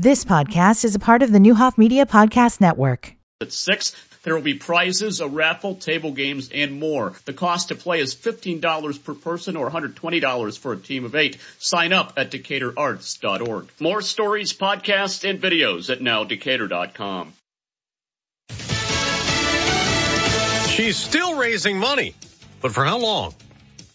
This podcast is a part of the Neuhoff Media Podcast Network. At 6, there will be prizes, a raffle, table games, and more. The cost to play is $15 per person or $120 for a team of eight. Sign up at DecaturArts.org. More stories, podcasts, and videos at nowdecatur.com. She's still raising money, but for how long?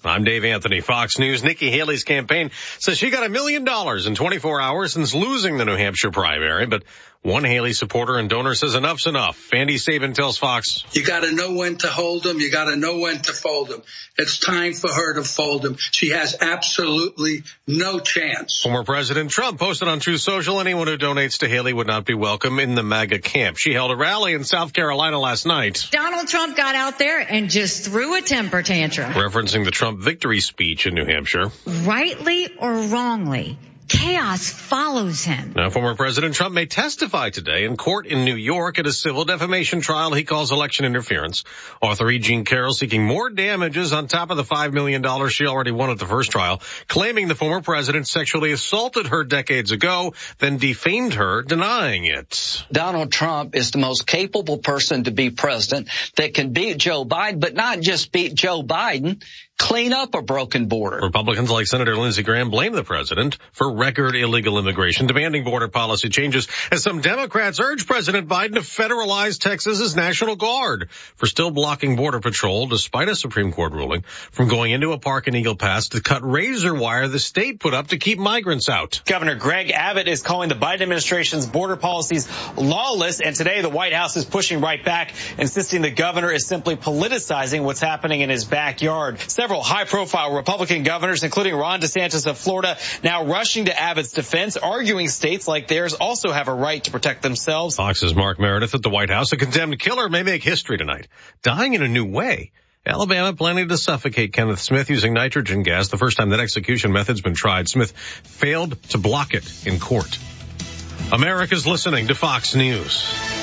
I'm Dave Anthony, Fox News. Nikki Haley's campaign says she got a million dollars in 24 hours since losing the New Hampshire primary, but one Haley supporter and donor says enough's enough. Andy Sabin tells Fox. You gotta know when to hold them. You gotta know when to fold them. It's time for her to fold them. She has absolutely no chance. Former President Trump posted on Truth Social, anyone who donates to Haley would not be welcome in the MAGA camp. She held a rally in South Carolina last night. Donald Trump got out there and just threw a temper tantrum. Referencing the Trump victory speech in New Hampshire. Rightly or wrongly, chaos follows him. Now, former President Trump may testify today in court in New York at a civil defamation trial he calls election interference. Author E. Jean Carroll seeking more damages on top of the $5 million she already won at the first trial, claiming the former president sexually assaulted her decades ago, then defamed her, denying it. Donald Trump is the most capable person to be president that can beat Joe Biden, but not just beat Joe Biden, clean up a broken border. Republicans like Senator Lindsey Graham blame the president for record illegal immigration, demanding border policy changes as some Democrats urge President Biden to federalize Texas's National Guard for still blocking border patrol despite a Supreme Court ruling from going into a park in Eagle Pass to cut razor wire the state put up to keep migrants out. Governor Greg Abbott is calling the Biden administration's border policies lawless and today the White House is pushing right back, insisting the governor is simply politicizing what's happening in his backyard. Several high profile Republican governors, including Ron DeSantis of Florida, now rushing to Abbott's defense, arguing states like theirs also have a right to protect themselves. Fox's Mark Meredith at the White House. A condemned killer may make history tonight, dying in a new way. Alabama planning to suffocate Kenneth Smith using nitrogen gas. The first time that execution method's been tried. Smith failed to block it in court. America's listening to Fox News.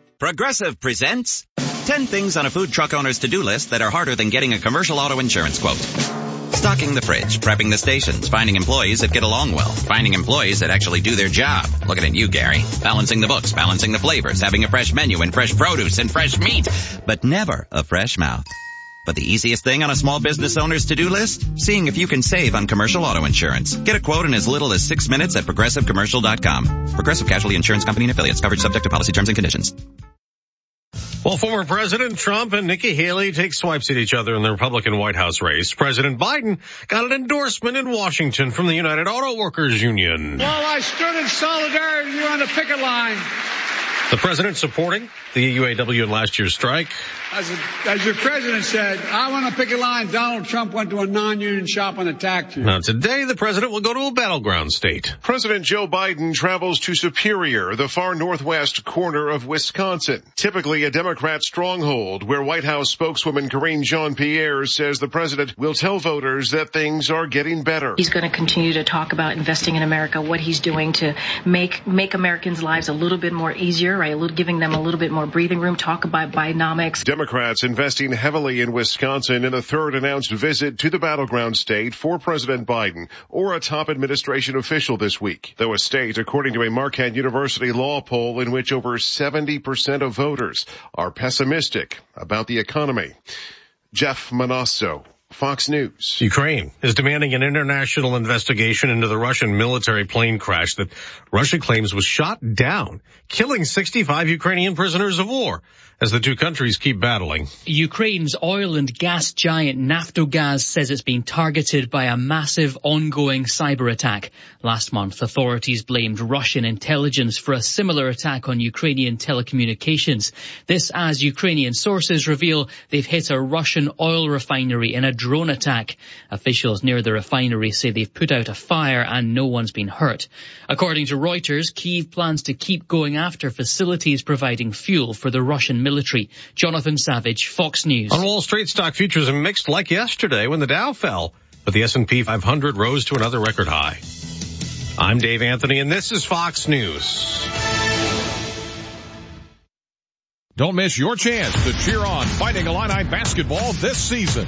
Progressive presents 10 things on a food truck owner's to-do list that are harder than getting a commercial auto insurance quote. Stocking the fridge, prepping the stations, finding employees that get along well, finding employees that actually do their job. Looking at you, Gary. Balancing the books, balancing the flavors, having a fresh menu and fresh produce and fresh meat, but never a fresh mouth. But the easiest thing on a small business owner's to-do list? Seeing if you can save on commercial auto insurance. Get a quote in as little as six minutes at progressivecommercial.com. Progressive Casualty Insurance Company and affiliates. Coverage subject to policy terms and conditions. Well, former President Trump and Nikki Haley take swipes at each other in the Republican White House race. President Biden got an endorsement in Washington from the United Auto Workers Union. Well, I stood in solidarity with you on the picket line. The president supporting the UAW in last year's strike. As, a, as your president said, I want to pick a line. Donald Trump went to a non-union shop and attacked you. Now today, the president will go to a battleground state. President Joe Biden travels to Superior, the far northwest corner of Wisconsin, typically a Democrat stronghold, where White House spokeswoman Karine Jean-Pierre says the president will tell voters that things are getting better. He's going to continue to talk about investing in America, what he's doing to make make Americans' lives a little bit more easier, A little, giving them a little bit more breathing room. Talk about Bidenomics. Democrats investing heavily in Wisconsin in a third announced visit to the battleground state for President Biden or a top administration official this week. Though a state, according to a Marquette University law poll in which over 70% of voters are pessimistic about the economy. Jeff Monosso, Fox News. Ukraine is demanding an international investigation into the Russian military plane crash that Russia claims was shot down, killing 65 Ukrainian prisoners of war as the two countries keep battling. Ukraine's oil and gas giant Naftogaz says it's been targeted by a massive ongoing cyber attack. Last month, authorities blamed Russian intelligence for a similar attack on Ukrainian telecommunications. This as Ukrainian sources reveal they've hit a Russian oil refinery in a drone attack. Officials near the refinery say they've put out a fire and no one's been hurt. According to Reuters, Kiev plans to keep going after facilities providing fuel for the Russian military. Jonathan Savage, Fox News. On Wall Street, stock futures are mixed like yesterday when the Dow fell, but the S&P 500 rose to another record high. I'm Dave Anthony and this is Fox News. Don't miss your chance to cheer on Fighting Illini basketball this season.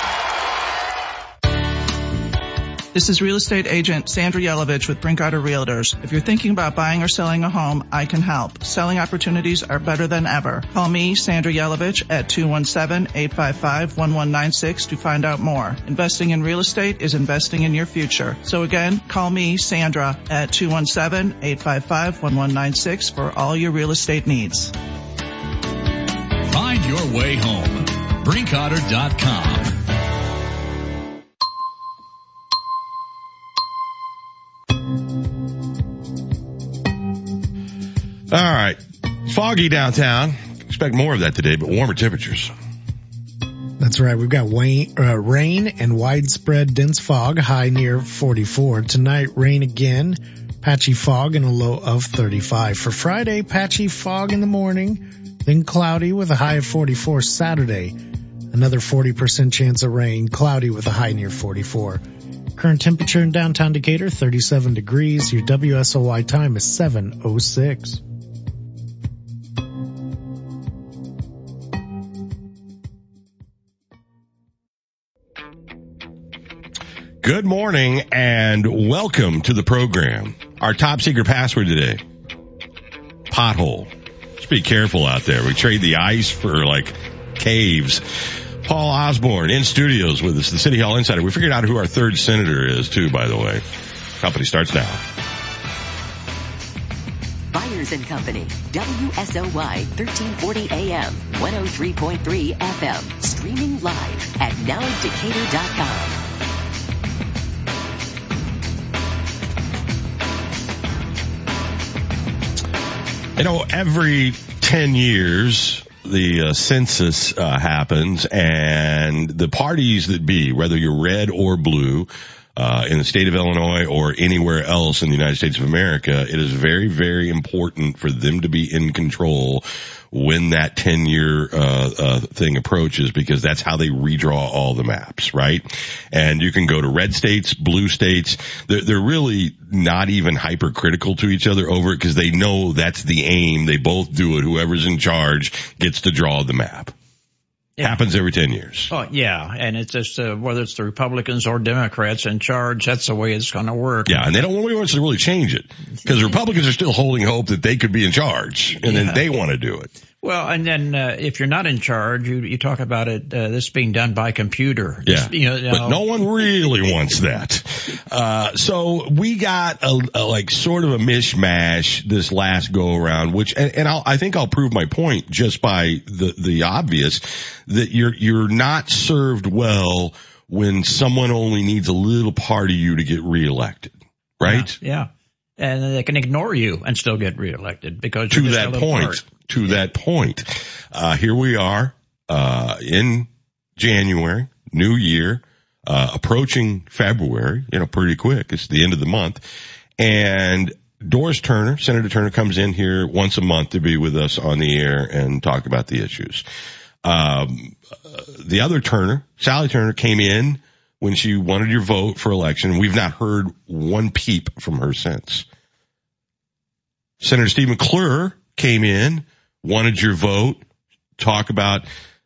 This is real estate agent Sandra Yelovich with Brinkoetter Realtors. If you're thinking about buying or selling a home, I can help. Selling opportunities are better than ever. Call me, Sandra Yelovich, at 217-855-1196 to find out more. Investing in real estate is investing in your future. So again, call me, Sandra, at 217-855-1196 for all your real estate needs. Find your way home. Brinkoetter.com. All right. Foggy downtown. Expect more of that today, but warmer temperatures. That's right. We've got rain, uh, rain and widespread dense fog, high near 44. Tonight, rain again, patchy fog and a low of 35. For Friday, patchy fog in the morning, then cloudy with a high of 44. Saturday, another 40% chance of rain, cloudy with a high near 44. Current temperature in downtown Decatur, 37 degrees. Your WSOY time is 706. Good morning and welcome to the program. Our top secret password today, pothole. Just be careful out there. We trade the ice for like caves. Paul Osborne in studios with us, the City Hall Insider. We figured out who our third senator is too, by the way. Company starts now. Byers and Company, WSOY 1340 AM, 103.3 FM, streaming live at nowdecatur.com. You know, every 10 years, the uh, census uh, happens and the parties that be, whether you're red or blue, uh, in the state of Illinois or anywhere else in the United States of America, it is very, very important for them to be in control when that 10 year, uh, uh, thing approaches because that's how they redraw all the maps, right? And you can go to red states, blue states. They're, they're really not even hypercritical to each other over it because they know that's the aim. They both do it. Whoever's in charge gets to draw the map. Yeah. Happens every 10 years. Oh, yeah. And it's just, uh, whether it's the Republicans or Democrats in charge, that's the way it's going to work. Yeah. And they don't want to really change it because the Republicans are still holding hope that they could be in charge and yeah. then they want to do it. Well, and then uh, if you're not in charge, you, you talk about it, uh, this being done by computer. Yeah. You know, you know. But no one really wants that. Uh, so we got a, a, like sort of a mishmash this last go around, which, and, and i think I'll prove my point just by the, the obvious that you're, you're not served well when someone only needs a little part of you to get reelected. Right? Yeah. yeah and they can ignore you and still get reelected because to that point, part. to that point, uh, here we are, uh, in January, new year, uh, approaching February, you know, pretty quick. It's the end of the month and Doris Turner, Senator Turner comes in here once a month to be with us on the air and talk about the issues. Um, the other Turner, Sally Turner came in when she wanted your vote for election. We've not heard one peep from her since. Senator Steve McClure came in, wanted your vote, talk about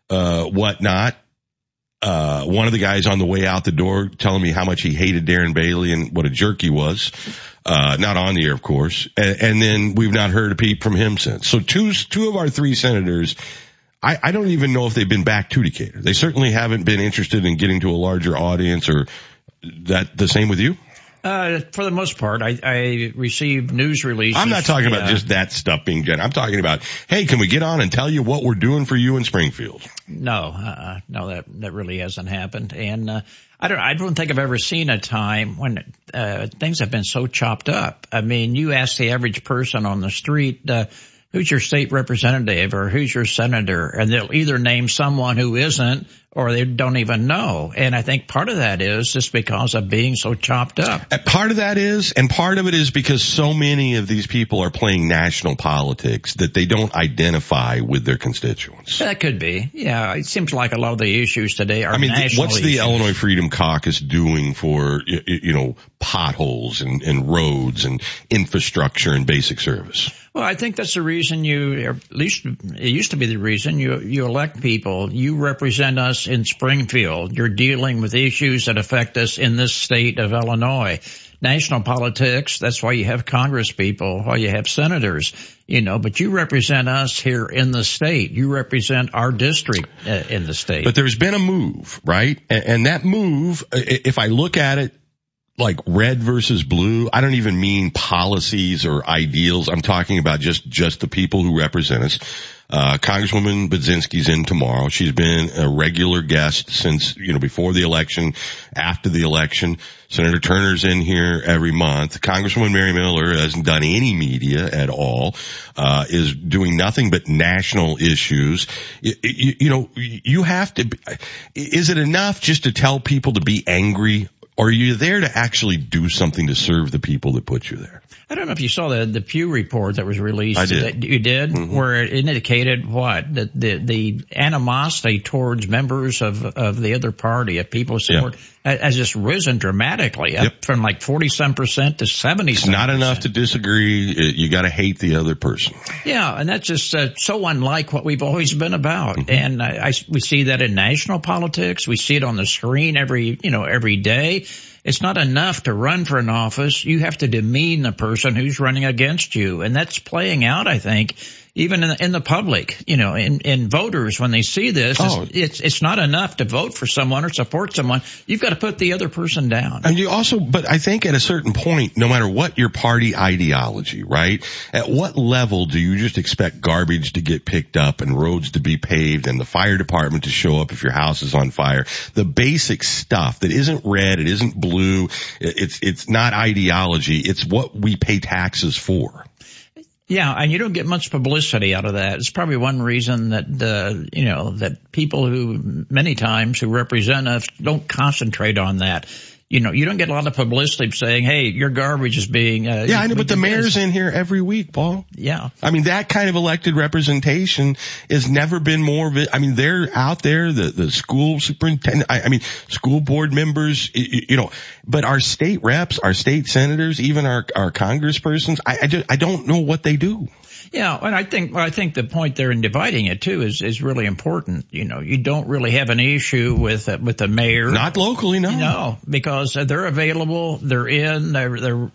uh, whatnot. Uh, one of the guys on the way out the door telling me how much he hated Darren Bailey and what a jerk he was. Uh, not on the air, of course. And, and, then we've not heard a peep from him since. So two, two of our three senators I, I don't even know if they've been back to Decatur. They certainly haven't been interested in getting to a larger audience or that the same with you? Uh, for the most part, I, I receive news releases. I'm not talking yeah. about just that stuff being done. I'm talking about, hey, can we get on and tell you what we're doing for you in Springfield? No, uh, no, that that really hasn't happened. And uh, I don't, I don't think I've ever seen a time when uh, things have been so chopped up. I mean, you ask the average person on the street. Who's your state representative or who's your senator? And they'll either name someone who isn't or they don't even know. And I think part of that is just because of being so chopped up. Part of that is, and part of it is because so many of these people are playing national politics that they don't identify with their constituents. That could be. Yeah. It seems like a lot of the issues today are I mean, what's the issues. Illinois Freedom Caucus doing for, you know, potholes and, and roads and infrastructure and basic service? Well, I think that's the reason you, at least it used to be the reason you, you elect people. You represent us in Springfield. You're dealing with issues that affect us in this state of Illinois. National politics, that's why you have Congress people, why you have senators, you know, but you represent us here in the state. You represent our district uh, in the state. But there's been a move, right? And, and that move, if I look at it like red versus blue, I don't even mean policies or ideals. I'm talking about just, just the people who represent us. Uh, Congresswoman Budzinski's in tomorrow. She's been a regular guest since, you know, before the election, after the election. Senator Turner's in here every month. Congresswoman Mary Miller hasn't done any media at all, uh, is doing nothing but national issues. You, you, you know, you have to, be- is it enough just to tell people to be angry or are you there to actually do something to serve the people that put you there? I don't know if you saw the the Pew report that was released. I did. today. You did, Mm-hmm. where it indicated what the, the the animosity towards members of of the other party, of people support, has just risen dramatically, up from like forty some percent to seventy. It's not enough to disagree. You got to hate the other person. Yeah, and that's just uh, so unlike what we've always been about. Mm-hmm. And I, I, we see that in national politics. We see it on the screen every, you know, every day. It's not enough to run for an office. You have to demean the person who's running against you. And that's playing out, I think, even in the, in the public, you know, in, in voters when they see this. Oh. It's, it's, it's not enough to vote for someone or support someone. You've got to put the other person down. And you also, but I think at a certain point, no matter what your party ideology, right? At what level do you just expect garbage to get picked up and roads to be paved and the fire department to show up if your house is on fire? The basic stuff that isn't red, it isn't blue, it's, it's not ideology, it's what we pay taxes for. Yeah, and you don't get much publicity out of that. It's probably one reason that uh, you know that people who many times who represent us don't concentrate on that. You know, you don't get a lot of publicity saying, "Hey, your garbage is being." Uh, Yeah, I know, but the mayor's this. in here every week, Paul. Yeah. I mean, that kind of elected representation has never been more, vi- I mean, they're out there, the, the school superintendent, I, I mean, school board members, y- y- you know, but our state reps, our state senators, even our, our congresspersons, I, I, just, I don't know what they do. Yeah, and I think well, I think the point there in dividing it too is is really important. You know, you don't really have an issue with uh, with the mayor. Not locally, no. No, because they're available, they're in, they're they're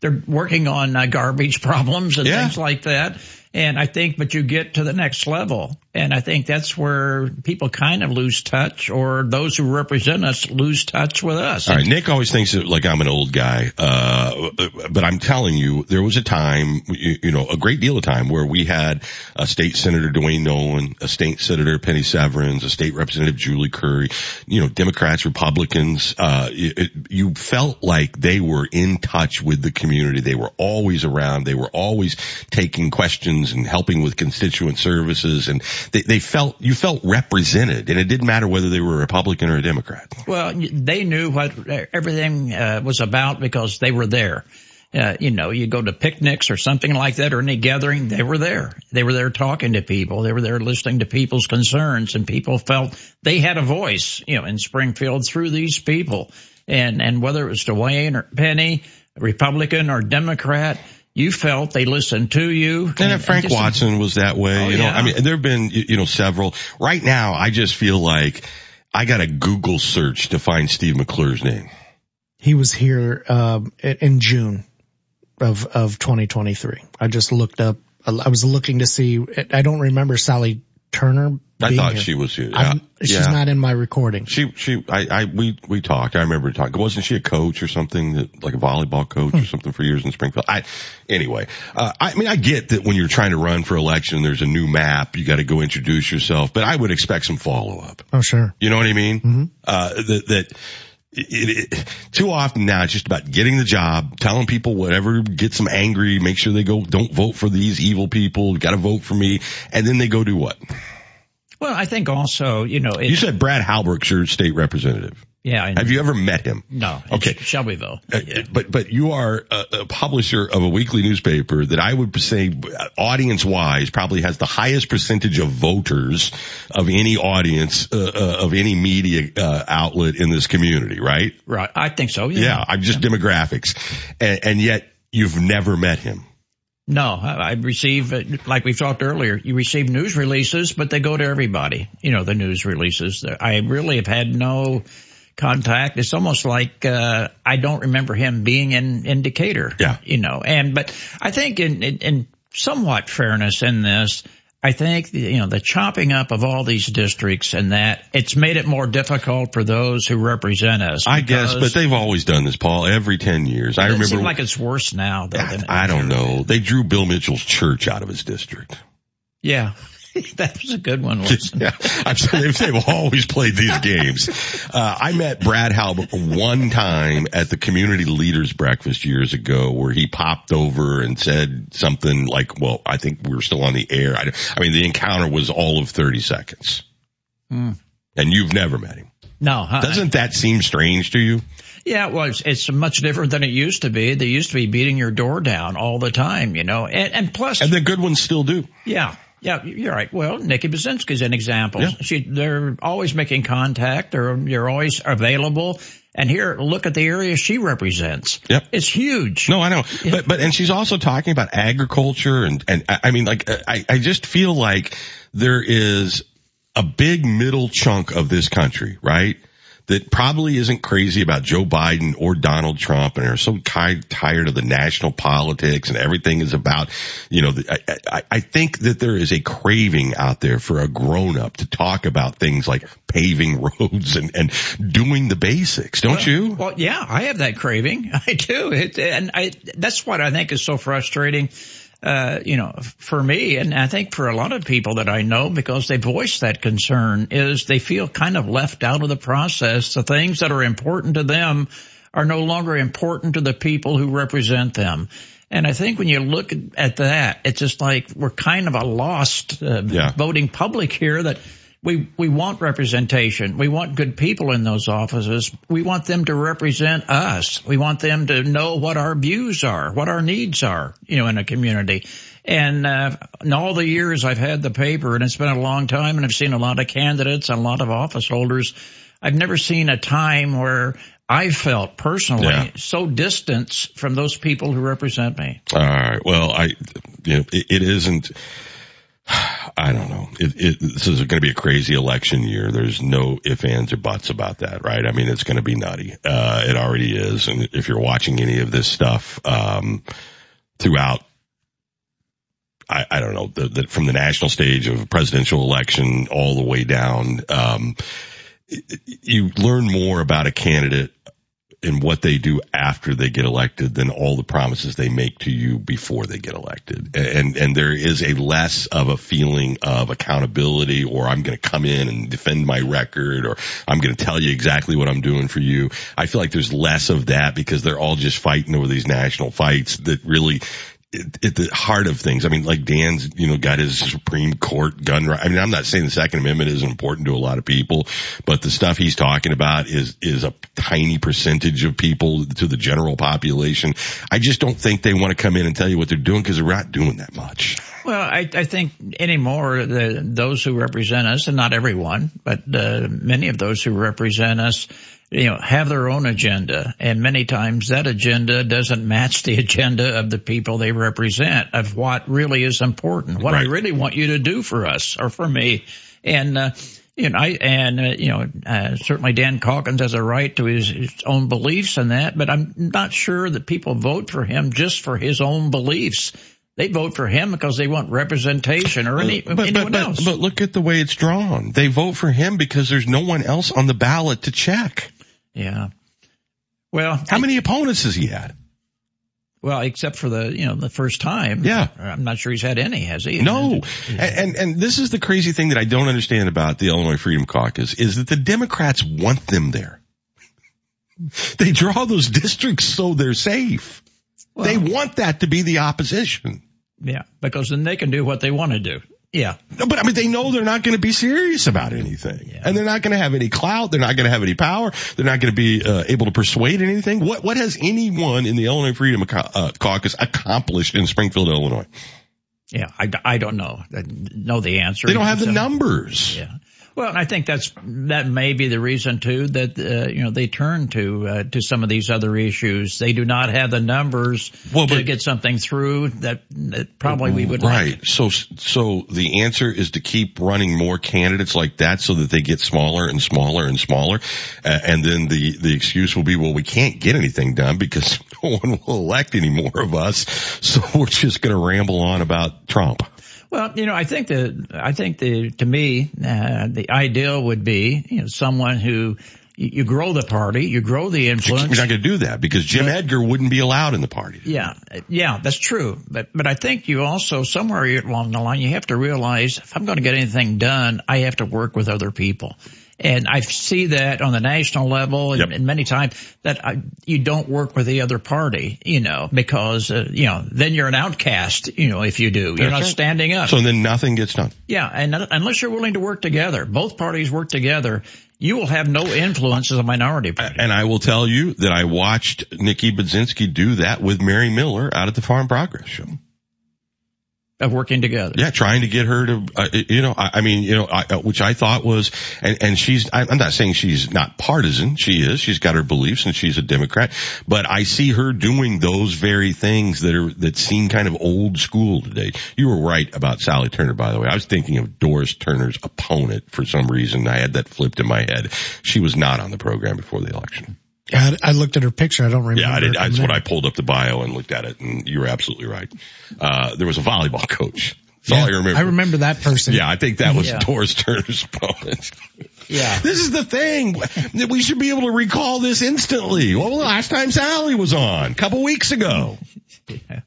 they're working on uh, garbage problems and Yeah. things like that. And I think, but you get to the next level, and I think that's where people kind of lose touch, or those who represent us lose touch with us. All right, Nick always thinks that like I'm an old guy, uh, but I'm telling you, there was a time, you, know, a great deal of time where we had a state senator Duane Noland, a state senator Penny Severns, a state representative Julie Curry, you know, Democrats, Republicans. Uh, it, it- you felt like they were in touch with the community. They were always around. They were always taking questions and helping with constituent services, and they, they felt you felt represented, and it didn't matter whether they were a Republican or a Democrat. Well, they knew what everything uh, was about because they were there. Uh, you know, you go to picnics or something like that or any gathering, they were there. They were there talking to people. They were there listening to people's concerns and people felt they had a voice, you know, in Springfield through these people. And, and whether it was Duane or Penny, Republican or Democrat, you felt they listened to you. And then Frank just- Watson was that way. Oh, you know, yeah. I mean, there have been, you you know, several. Right now, I just feel like I got a Google search to find Steve McClure's name. He was here um, in June of of 2023. I just looked up. I was looking to see. I don't remember Sally Turner. I thought here. she was here. Yeah. She's Yeah. not in my recording. She, she, I, I, we, we talked. I remember talking. Wasn't she a coach or something that, like a volleyball coach Hmm. or something for years in Springfield? I, anyway, uh, I mean, I get that when you're trying to run for election, there's a new map. You got to go introduce yourself, but I would expect some follow up. Oh, sure. You know what I mean? Mm-hmm. Uh, that, that, it, it, too often now it's just about getting the job, telling people whatever gets them angry, make sure they go, don't vote for these evil people, got to vote for me, and then they go do what? Well, I think also, you know, it, You said Brad Halbrook's your state representative. Yeah. I- Have you ever met him? No. Okay. Shelbyville. Uh, But but you are a, a publisher of a weekly newspaper that I would say, audience wise, probably has the highest percentage of voters of any audience uh, uh, of any media uh, outlet in this community, right? Right. I think so. Yeah. Yeah, I'm just demographics, and, and yet you've never met him. No, I I receive, uh, like we talked earlier, you receive news releases, but they go to everybody. You know, the news releases. I really have had no contact. It's almost like, uh, I don't remember him being in, in Decatur. Yeah. You know, and, but I think in, in, in somewhat fairness in this, I think, you know, the chopping up of all these districts and that it's made it more difficult for those who represent us. I guess, but they've always done this, Paul. Every ten years, I remember. seems like it's worse now though. Than I don't know. They drew Bill Mitchell's church out of his district. Yeah. that was a good one. Yeah, I'm saying they've, they've always played these games. Uh, I met Brad Halbrook one time at the community leaders breakfast years ago where he popped over and said something like, well, I think we're still on the air. I, I mean, the encounter was all of 30 seconds Hmm. and you've never met him. No, I- Doesn't that seem strange to you? Yeah, well, it's, it's much different than it used to be. They used to be beating your door down all the time, you know, and, and plus, And the good ones still do. yeah, yeah, you're right. Well, Nikki Budzinski's an example. Yeah. She, they're always making contact. They're, you're always available. And here, look at the area she represents. Yep. It's huge. No, I know. But, but, and she's also talking about agriculture and, and I I mean, like, uh, I, I just feel like there is a big middle chunk of this country, right? That probably isn't crazy about Joe Biden or Donald Trump and are so ti- tired of the national politics and everything is about, you know, the, I, I, I think that there is a craving out there for a grown up to talk about things like paving roads and, and doing the basics, don't you? Well, yeah, I have that craving. I do. It, and I, that's what I think is so frustrating. Uh, you know, for me, and I think for a lot of people that I know, because they voice that concern, is they feel kind of left out of the process. The things that are important to them are no longer important to the people who represent them. And I think when you look at that, it's just like we're kind of a lost uh, Yeah. voting public here that we we want representation. We want good people in those offices. We want them to represent us. We want them to know what our views are, what our needs are, you know, in a community. And uh, in all the years I've had the paper, and it's been a long time, and I've seen a lot of candidates and a lot of office holders. I've never seen a time where I felt personally Yeah. so distant from those people who represent me. All right. Well, I, you know, it, it isn't. I don't know. It, it, this is going to be a crazy election year. There's no ifs, ands, or buts about that, right? I mean, it's going to be nutty. Uh, it already is. And if you're watching any of this stuff, um, throughout, I, I don't know, the, the, from the national stage of presidential election all the way down, um, you learn more about a candidate and what they do after they get elected than all the promises they make to you before they get elected. And, and there is a less of a feeling of accountability or I'm going to come in and defend my record or I'm going to tell you exactly what I'm doing for you. I feel like there's less of that because they're all just fighting over these national fights that really at the heart of things. I mean, like Dan's, you know, got his Supreme Court gun right. I mean, I'm not saying the Second Amendment isn't important to a lot of people, but the stuff he's talking about is, is a tiny percentage of people to the general population. I just don't think they want to come in and tell you what they're doing because they're not doing that much. Well, I, I think anymore, the, those who represent us, and not everyone, but uh, many of those who represent us, you know, have their own agenda, and many times that agenda doesn't match the agenda of the people they represent of what really is important, what I really want you to do for us or for me, and. Uh, you know, I, and, uh, you know, uh, certainly Dan Caulkins has a right to his, his own beliefs and that, but I'm not sure that people vote for him just for his own beliefs. They vote for him because they want representation or any, but, anyone but, but, else. but look at the way it's drawn. They vote for him because there's no one else on the ballot to check. Yeah. Well, how many opponents has he had? Well, except for the, you know, the first time. Yeah. I'm not sure he's had any, has he? No. And, and, and this is the crazy thing that I don't understand about the Illinois Freedom Caucus is that the Democrats want them there. They draw those districts so they're safe. Well, they want that to be the opposition. Yeah, because then they can do what they want to do. Yeah. No, but I mean, they know they're not going to be serious about anything. Yeah. And they're not going to have any clout. They're not going to have any power. They're not going to be uh, able to persuade anything. What, what has anyone in the Illinois Freedom uh, Caucus accomplished in Springfield, Illinois? Yeah, I, I don't know. I know the answer. They don't have the numbers. Yeah. Well, and I think that's that may be the reason too that uh, you know they turn to uh, to some of these other issues. They do not have the numbers well, to get something through that, that probably we would right. Like. So so the answer is to keep running more candidates like that so that they get smaller and smaller and smaller, uh, and then the the excuse will be, well, we can't get anything done because no one will elect any more of us, so we're just going to ramble on about Trump. Well, you know, I think the, I think the, to me, uh, the ideal would be, you know, someone who, you, you grow the party, you grow the influence. You're not going to do that because Jim but, Edgar wouldn't be allowed in the party. Yeah, yeah, that's true. But but I think you also somewhere along the line you have to realize if I'm going to get anything done, I have to work with other people. And I see that on the national level and, yep. and many times that I, you don't work with the other party, you know, because, uh, you know, then you're an outcast, you know, if you do. You're That's not right. standing up. So then nothing gets done. Yeah. And unless you're willing to work together, both parties work together, you will have no influence as a minority party. And I will tell you that I watched Nikki Budzinski do that with Mary Miller out at the Farm Progress Show of working together. Yeah, trying to get her to, uh, you know, I, I, mean, you know, I, uh, which I thought was, and, and she's, I'm not saying she's not partisan. She is. She's got her beliefs and she's a Democrat, but I see her doing those very things that are, that seem kind of old school today. You were right about Sally Turner, by the way. I was thinking of Doris Turner's opponent for some reason. I had that flipped in my head. She was not on the program before the election. Yeah, I looked at her picture. I don't remember. Yeah, I did. That's what I pulled up the bio and looked at it, and you were absolutely right. Uh, there was a volleyball coach. That's yeah, all I remember. I remember that person. Yeah, I think that was Yeah. Doris Turner's opponent. Yeah. This is the thing. that We should be able to recall this instantly. Well, last time Sally was on, a couple weeks ago. Now,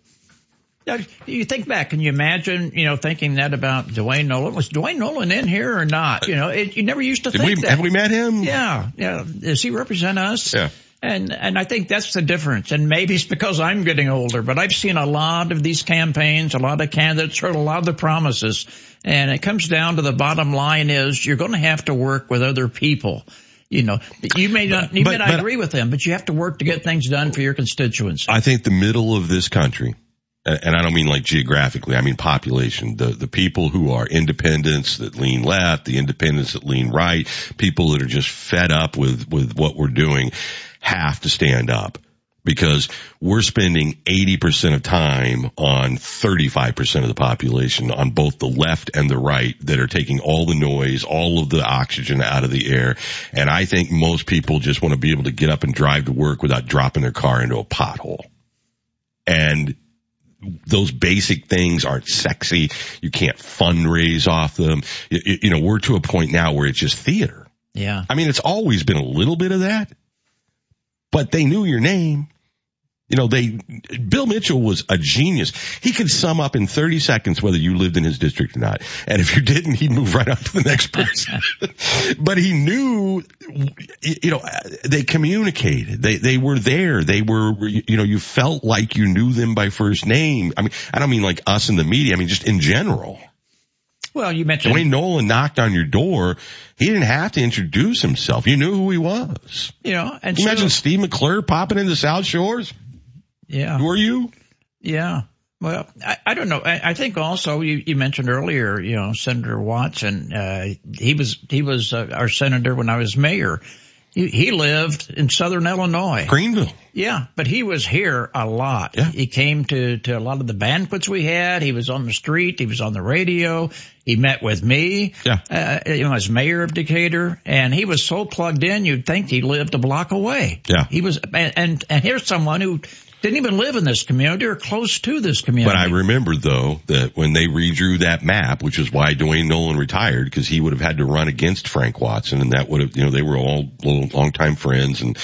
you think back, can you imagine, you know, thinking that about Duane Noland? Was Duane Noland in here or not? You know, it, you never used to Did think we, that. have we met him? Yeah, yeah. Does he represent us? Yeah. And and I think that's the difference. And maybe it's because I'm getting older, but I've seen a lot of these campaigns, a lot of candidates, heard a lot of the promises, and it comes down to the bottom line is you're going to have to work with other people. You know, you may not, you But- may not but- agree with them, but you have to work to get things done for your constituents. I think the middle of this country, and I don't mean like geographically, I mean population, the, the people who are independents that lean left, the independents that lean right, people that are just fed up with, with what we're doing have to stand up because we're spending 80% of time on 35% of the population on both the left and the right that are taking all the noise, all of the oxygen out of the air. And I think most people just want to be able to get up and drive to work without dropping their car into a pothole. And those basic things aren't sexy. You can't fundraise off them. You, you- know, we're to a point now where it's just theater. Yeah. I mean, it's always been a little bit of that, but they knew your name. You know, they, Bill Mitchell was a genius. He could sum up in 30 seconds whether you lived in his district or not. And if you didn't, he'd move right on to the next person. but he knew, you know, they communicated. They, they were there. They were, you know, you felt like you knew them by first name. I mean, I don't mean like us in the media. I mean, just in general. Well, you mentioned Duane Noland knocked on your door. He didn't have to introduce himself. You knew who he was. you know, and you so- imagine Steve McClure popping into South Shores? Yeah. Who are you? Yeah. Well, I, I don't know. I, I think also you, you mentioned earlier, you know, Senator Watson. Uh, he was he was uh, our senator when I was mayor. He, he lived in Southern Illinois. Greenville. Yeah, but he was here a lot. Yeah. He came to to a lot of the banquets we had. He was on the street. He was on the radio. He met with me. Yeah. Uh, you know, as mayor of Decatur, and he was so plugged in, you'd think he lived a block away. Yeah. He was, and and, and here's someone who didn't even live in this community or close to this community. But I remember though that when they redrew that map, which is why Duane Noland retired, because he would have had to run against Frank Watson, and that would have, you know, they were all longtime friends, and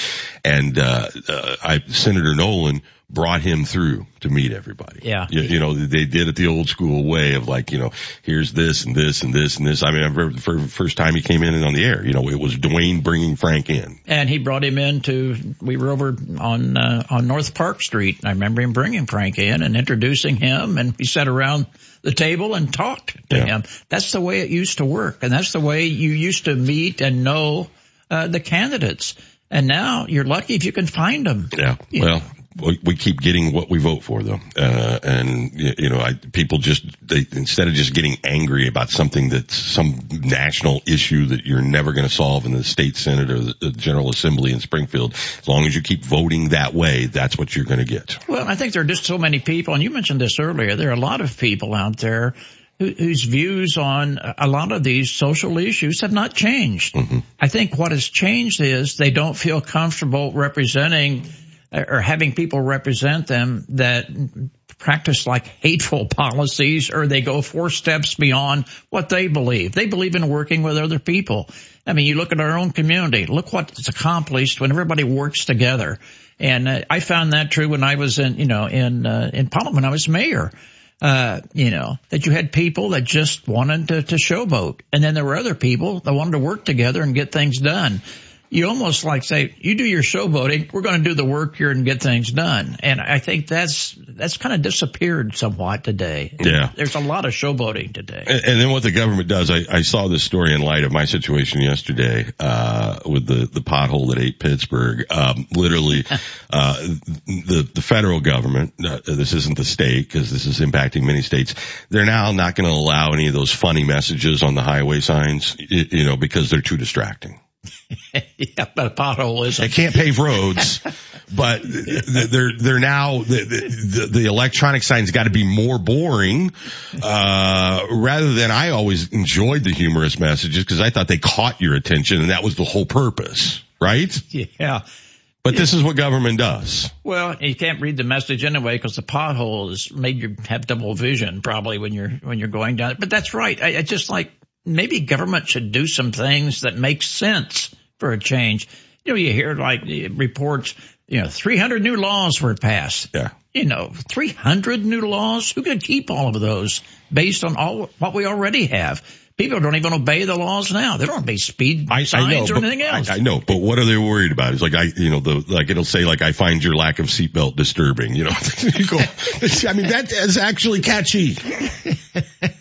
and uh, uh, I, Senator Noland brought him through to meet everybody. Yeah. You, you, know, they did it the old school way of like, you know, here's this and this and this and this. I mean, I remember the first time he came in and on the air, you know, it was Duane bringing Frank in. And he brought him in to, we were over on, uh, on North Park Street. I remember him bringing Frank in and introducing him and we sat around the table and talked to yeah. him. That's the way it used to work. And that's the way you used to meet and know, uh, the candidates. And now you're lucky if you can find them. Yeah. Well, we keep getting what we vote for though. Uh, and you know, I, people just, they, instead of just getting angry about something that's some national issue that you're never going to solve in the state senate or the, general assembly in Springfield, as long as you keep voting that way, that's what you're going to get. Well, I think there are just so many people, and you mentioned this earlier, there are a lot of people out there whose views on a lot of these social issues have not changed. Mm-hmm. I think what has changed is they don't feel comfortable representing or having people represent them that practice like hateful policies or they go four steps beyond what they believe. They believe in working with other people. I mean, you look at our own community, look what's accomplished when everybody works together. And uh, I found that true when I was in, you know, in, uh, in Parliament when I was mayor. Uh, you know, that you had people that just wanted to, to showboat. And then there were other people that wanted to work together and get things done you almost like say, you do your showboating, we're going to do the work here and get things done. And I think that's, that's kind of disappeared somewhat today. Yeah. There's a lot of showboating today. And, and then what the government does, I, I, saw this story in light of my situation yesterday, uh, with the, the pothole that ate Pittsburgh. Um, literally, uh, the, the federal government, uh, this isn't the state because this is impacting many states. They're now not going to allow any of those funny messages on the highway signs, you know, because they're too distracting. Yeah, but a pothole is. They can't pave roads, but they're they're now the the, the electronic signs got to be more boring, uh, rather than I always enjoyed the humorous messages because I thought they caught your attention and that was the whole purpose, right? Yeah. But this is what government does. Well, you can't read the message anyway because the pothole has made you have double vision probably when you're when you're going down. But that's right. I, I just like maybe government should do some things that make sense for a change. You know, you hear like reports, you know, 300 new laws were passed. Yeah. You know, 300 new laws. Who can keep all of those based on all what we already have? People don't even obey the laws now. They don't obey speed signs I know, or anything else. I, I, know, but what are they worried about? It's like I, you know, the like it'll say like I find your lack of seatbelt disturbing. You know, you go. I mean, that is actually catchy.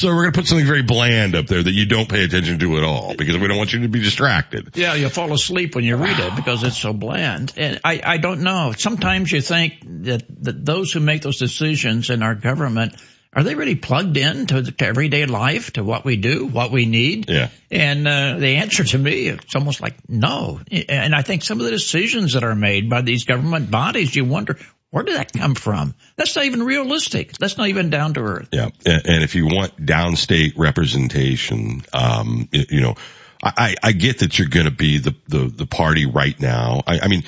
So we're going to put something very bland up there that you don't pay attention to at all because we don't want you to be distracted. Yeah, you fall asleep when you read it because it's so bland. And I, I don't know. Sometimes you think that, that those who make those decisions in our government are they really plugged in to, to everyday life, to what we do, what we need? Yeah. And uh, the answer to me, it's almost like no. And I think some of the decisions that are made by these government bodies, you wonder where did that come from? That's not even realistic. That's not even down to earth. Yeah. And if you want downstate representation, um, you know, I, I get that you're going to be the, the, the party right now. I, I mean,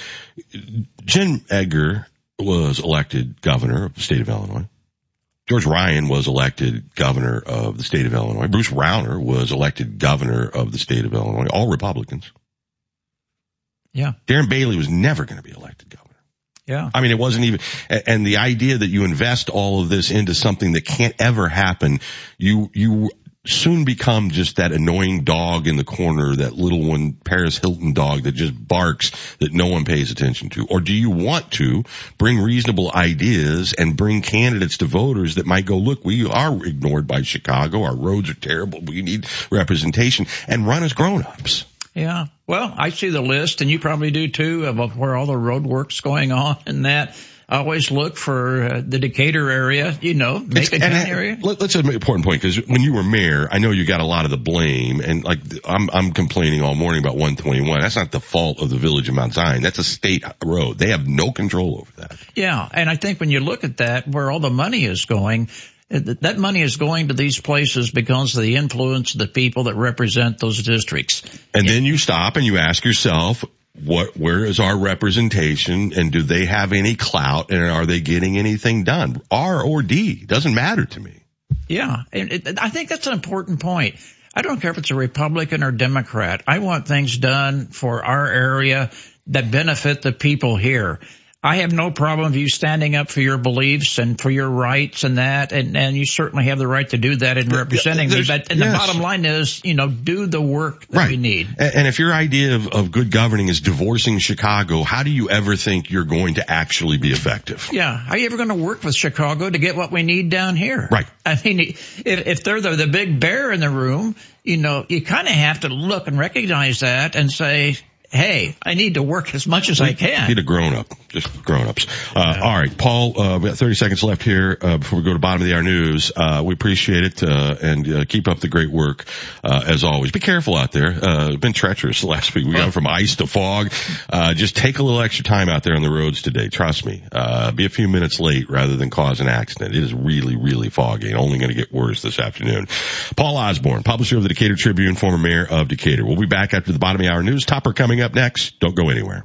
Jim Edgar was elected governor of the state of Illinois. George Ryan was elected governor of the state of Illinois. Bruce Rauner was elected governor of the state of Illinois. All Republicans. Yeah. Darren Bailey was never going to be elected governor. Yeah. I mean, it wasn't even, and the idea that you invest all of this into something that can't ever happen, you, you soon become just that annoying dog in the corner, that little one, Paris Hilton dog that just barks that no one pays attention to? Or do you want to bring reasonable ideas and bring candidates to voters that might go, look, we are ignored by Chicago. Our roads are terrible. We need representation and run as grown-ups. Yeah. Well, I see the list and you probably do too of where all the road work's going on and that. I always look for uh, the Decatur area, you know, Macon area. Let, us an important point because when you were mayor, I know you got a lot of the blame, and like I'm I'm complaining all morning about 121. That's not the fault of the village of Mount Zion. That's a state road. They have no control over that. Yeah, and I think when you look at that, where all the money is going, that money is going to these places because of the influence of the people that represent those districts. And then you stop and you ask yourself, what, where is our representation and do they have any clout and are they getting anything done? R or D doesn't matter to me. Yeah. And it, I think that's an important point. I don't care if it's a Republican or Democrat. I want things done for our area that benefit the people here. I have no problem with you standing up for your beliefs and for your rights and that, and, and you certainly have the right to do that in representing me. But and yes. the bottom line is, you know, do the work that Right. we need. And and if your idea of, of good governing is divorcing Chicago, how do you ever think you're going to actually be effective? Yeah. How are you ever going to work with Chicago to get what we need down here? Right. I mean, if, if they're the, the big bear in the room, you know, you kind of have to look and recognize that and say, hey, I need to work as much as I can. Need a grown up, just grown ups. Uh, all right, Paul, uh, we got 30 seconds left here, uh, before we go to bottom of the hour news. Uh, we appreciate it, uh, and, uh, keep up the great work, uh, as always. Be careful out there. Uh, it's been treacherous the last week. We got from ice to fog. Uh, just take a little extra time out there on the roads today. Trust me. Uh, be a few minutes late rather than cause an accident. It is really, really foggy and only going to get worse this afternoon. Paul Osborne, publisher of the Decatur Tribune, former mayor of Decatur. We'll be back after the bottom of the hour news. Tupper coming up next. Don't go anywhere.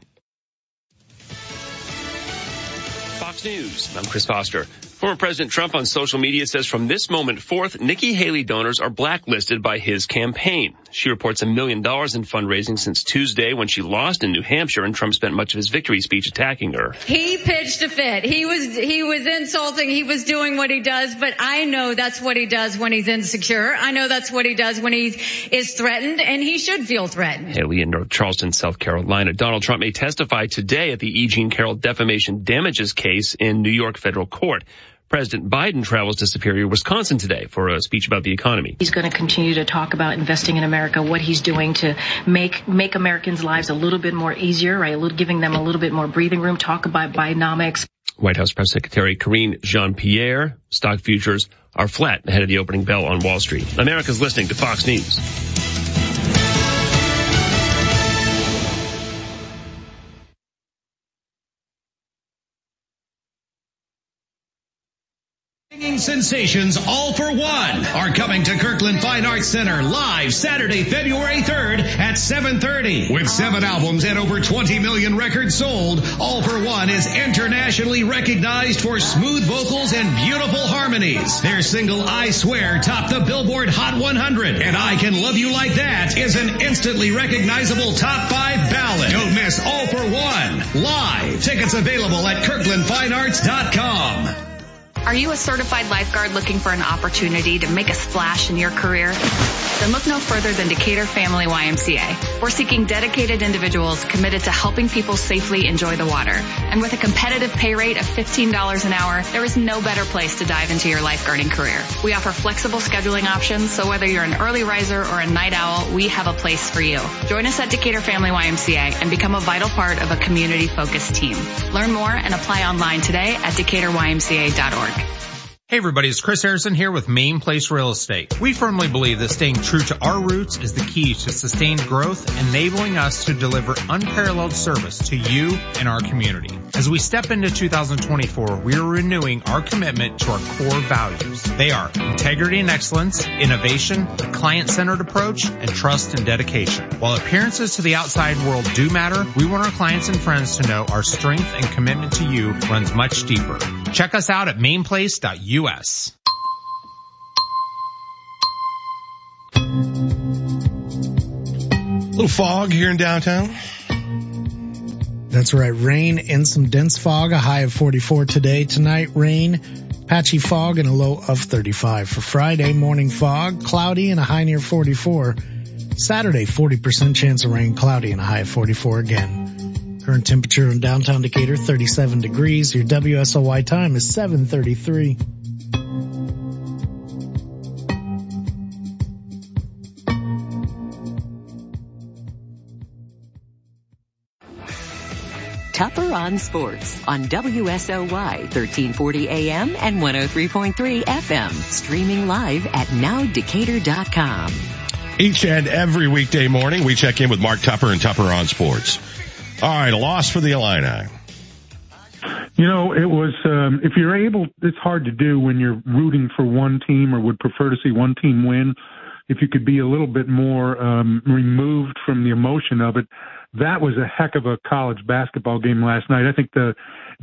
Fox News. I'm Chris Foster. Former President Trump on social media says from this moment forth, Nikki Haley donors are blacklisted by his campaign. She reports a million dollars in fundraising since Tuesday when she lost in New Hampshire and Trump spent much of his victory speech attacking her. He pitched a fit. He was he was insulting. He was doing what he does, but I know that's what he does when he's insecure. I know that's what he does when he is threatened, and he should feel threatened. Haley in North Charleston, South Carolina. Donald Trump may testify today at the E. Jean Carroll defamation damages case in New York federal court. President Biden travels to Superior, Wisconsin today for a speech about the economy. He's going to continue to talk about investing in America, what he's doing to make make Americans' lives a little bit more easier, right? A little, giving them a little bit more breathing room. Talk about Bidenomics. White House Press Secretary Karine Jean-Pierre. Stock futures are flat ahead of the opening bell on Wall Street. America's listening to Fox News. Sensations all for one are coming to Kirkland Fine Arts Center live Saturday, February 3rd at 7:30. With seven albums and over 20 million records sold, All for One is internationally recognized for smooth vocals and beautiful harmonies. Their single I Swear topped the Billboard Hot 100 and I Can Love You Like That is an instantly recognizable top 5 ballad. Don't miss All for One live. Tickets available at kirklandfinearts.com. Are you a certified lifeguard looking for an opportunity to make a splash in your career? Then look no further than Decatur Family YMCA. We're seeking dedicated individuals committed to helping people safely enjoy the water. And with a competitive pay rate of $15 an hour, there is no better place to dive into your lifeguarding career. We offer flexible scheduling options, so whether you're an early riser or a night owl, we have a place for you. Join us at Decatur Family YMCA and become a vital part of a community-focused team. Learn more and apply online today at decaturymca.org. Hey everybody, it's Chris Harrison here with Main Place Real Estate. We firmly believe that staying true to our roots is the key to sustained growth, enabling us to deliver unparalleled service to you and our community. As we step into 2024, we are renewing our commitment to our core values. They are integrity and excellence, innovation, a client-centered approach, and trust and dedication. While appearances to the outside world do matter, we want our clients and friends to know our strength and commitment to you runs much deeper. Check us out at mainplace.us. little fog here in downtown. That's right. Rain and some dense fog, a high of 44 today. Tonight, rain, patchy fog and a low of 35. For Friday, morning fog, cloudy and a high near 44. Saturday, 40% chance of rain, cloudy and a high of 44 again. Current temperature in downtown Decatur, 37 degrees. Your WSOY time is 733. Tupper on Sports on WSOY 1340 AM and 103.3 FM. Streaming live at nowdecatur.com. Each and every weekday morning, we check in with Mark Tupper and Tupper on Sports. All right, a loss for the Illini. You know, it was, um, if you're able, it's hard to do when you're rooting for one team or would prefer to see one team win. If you could be a little bit more um, removed from the emotion of it, that was a heck of a college basketball game last night. I think the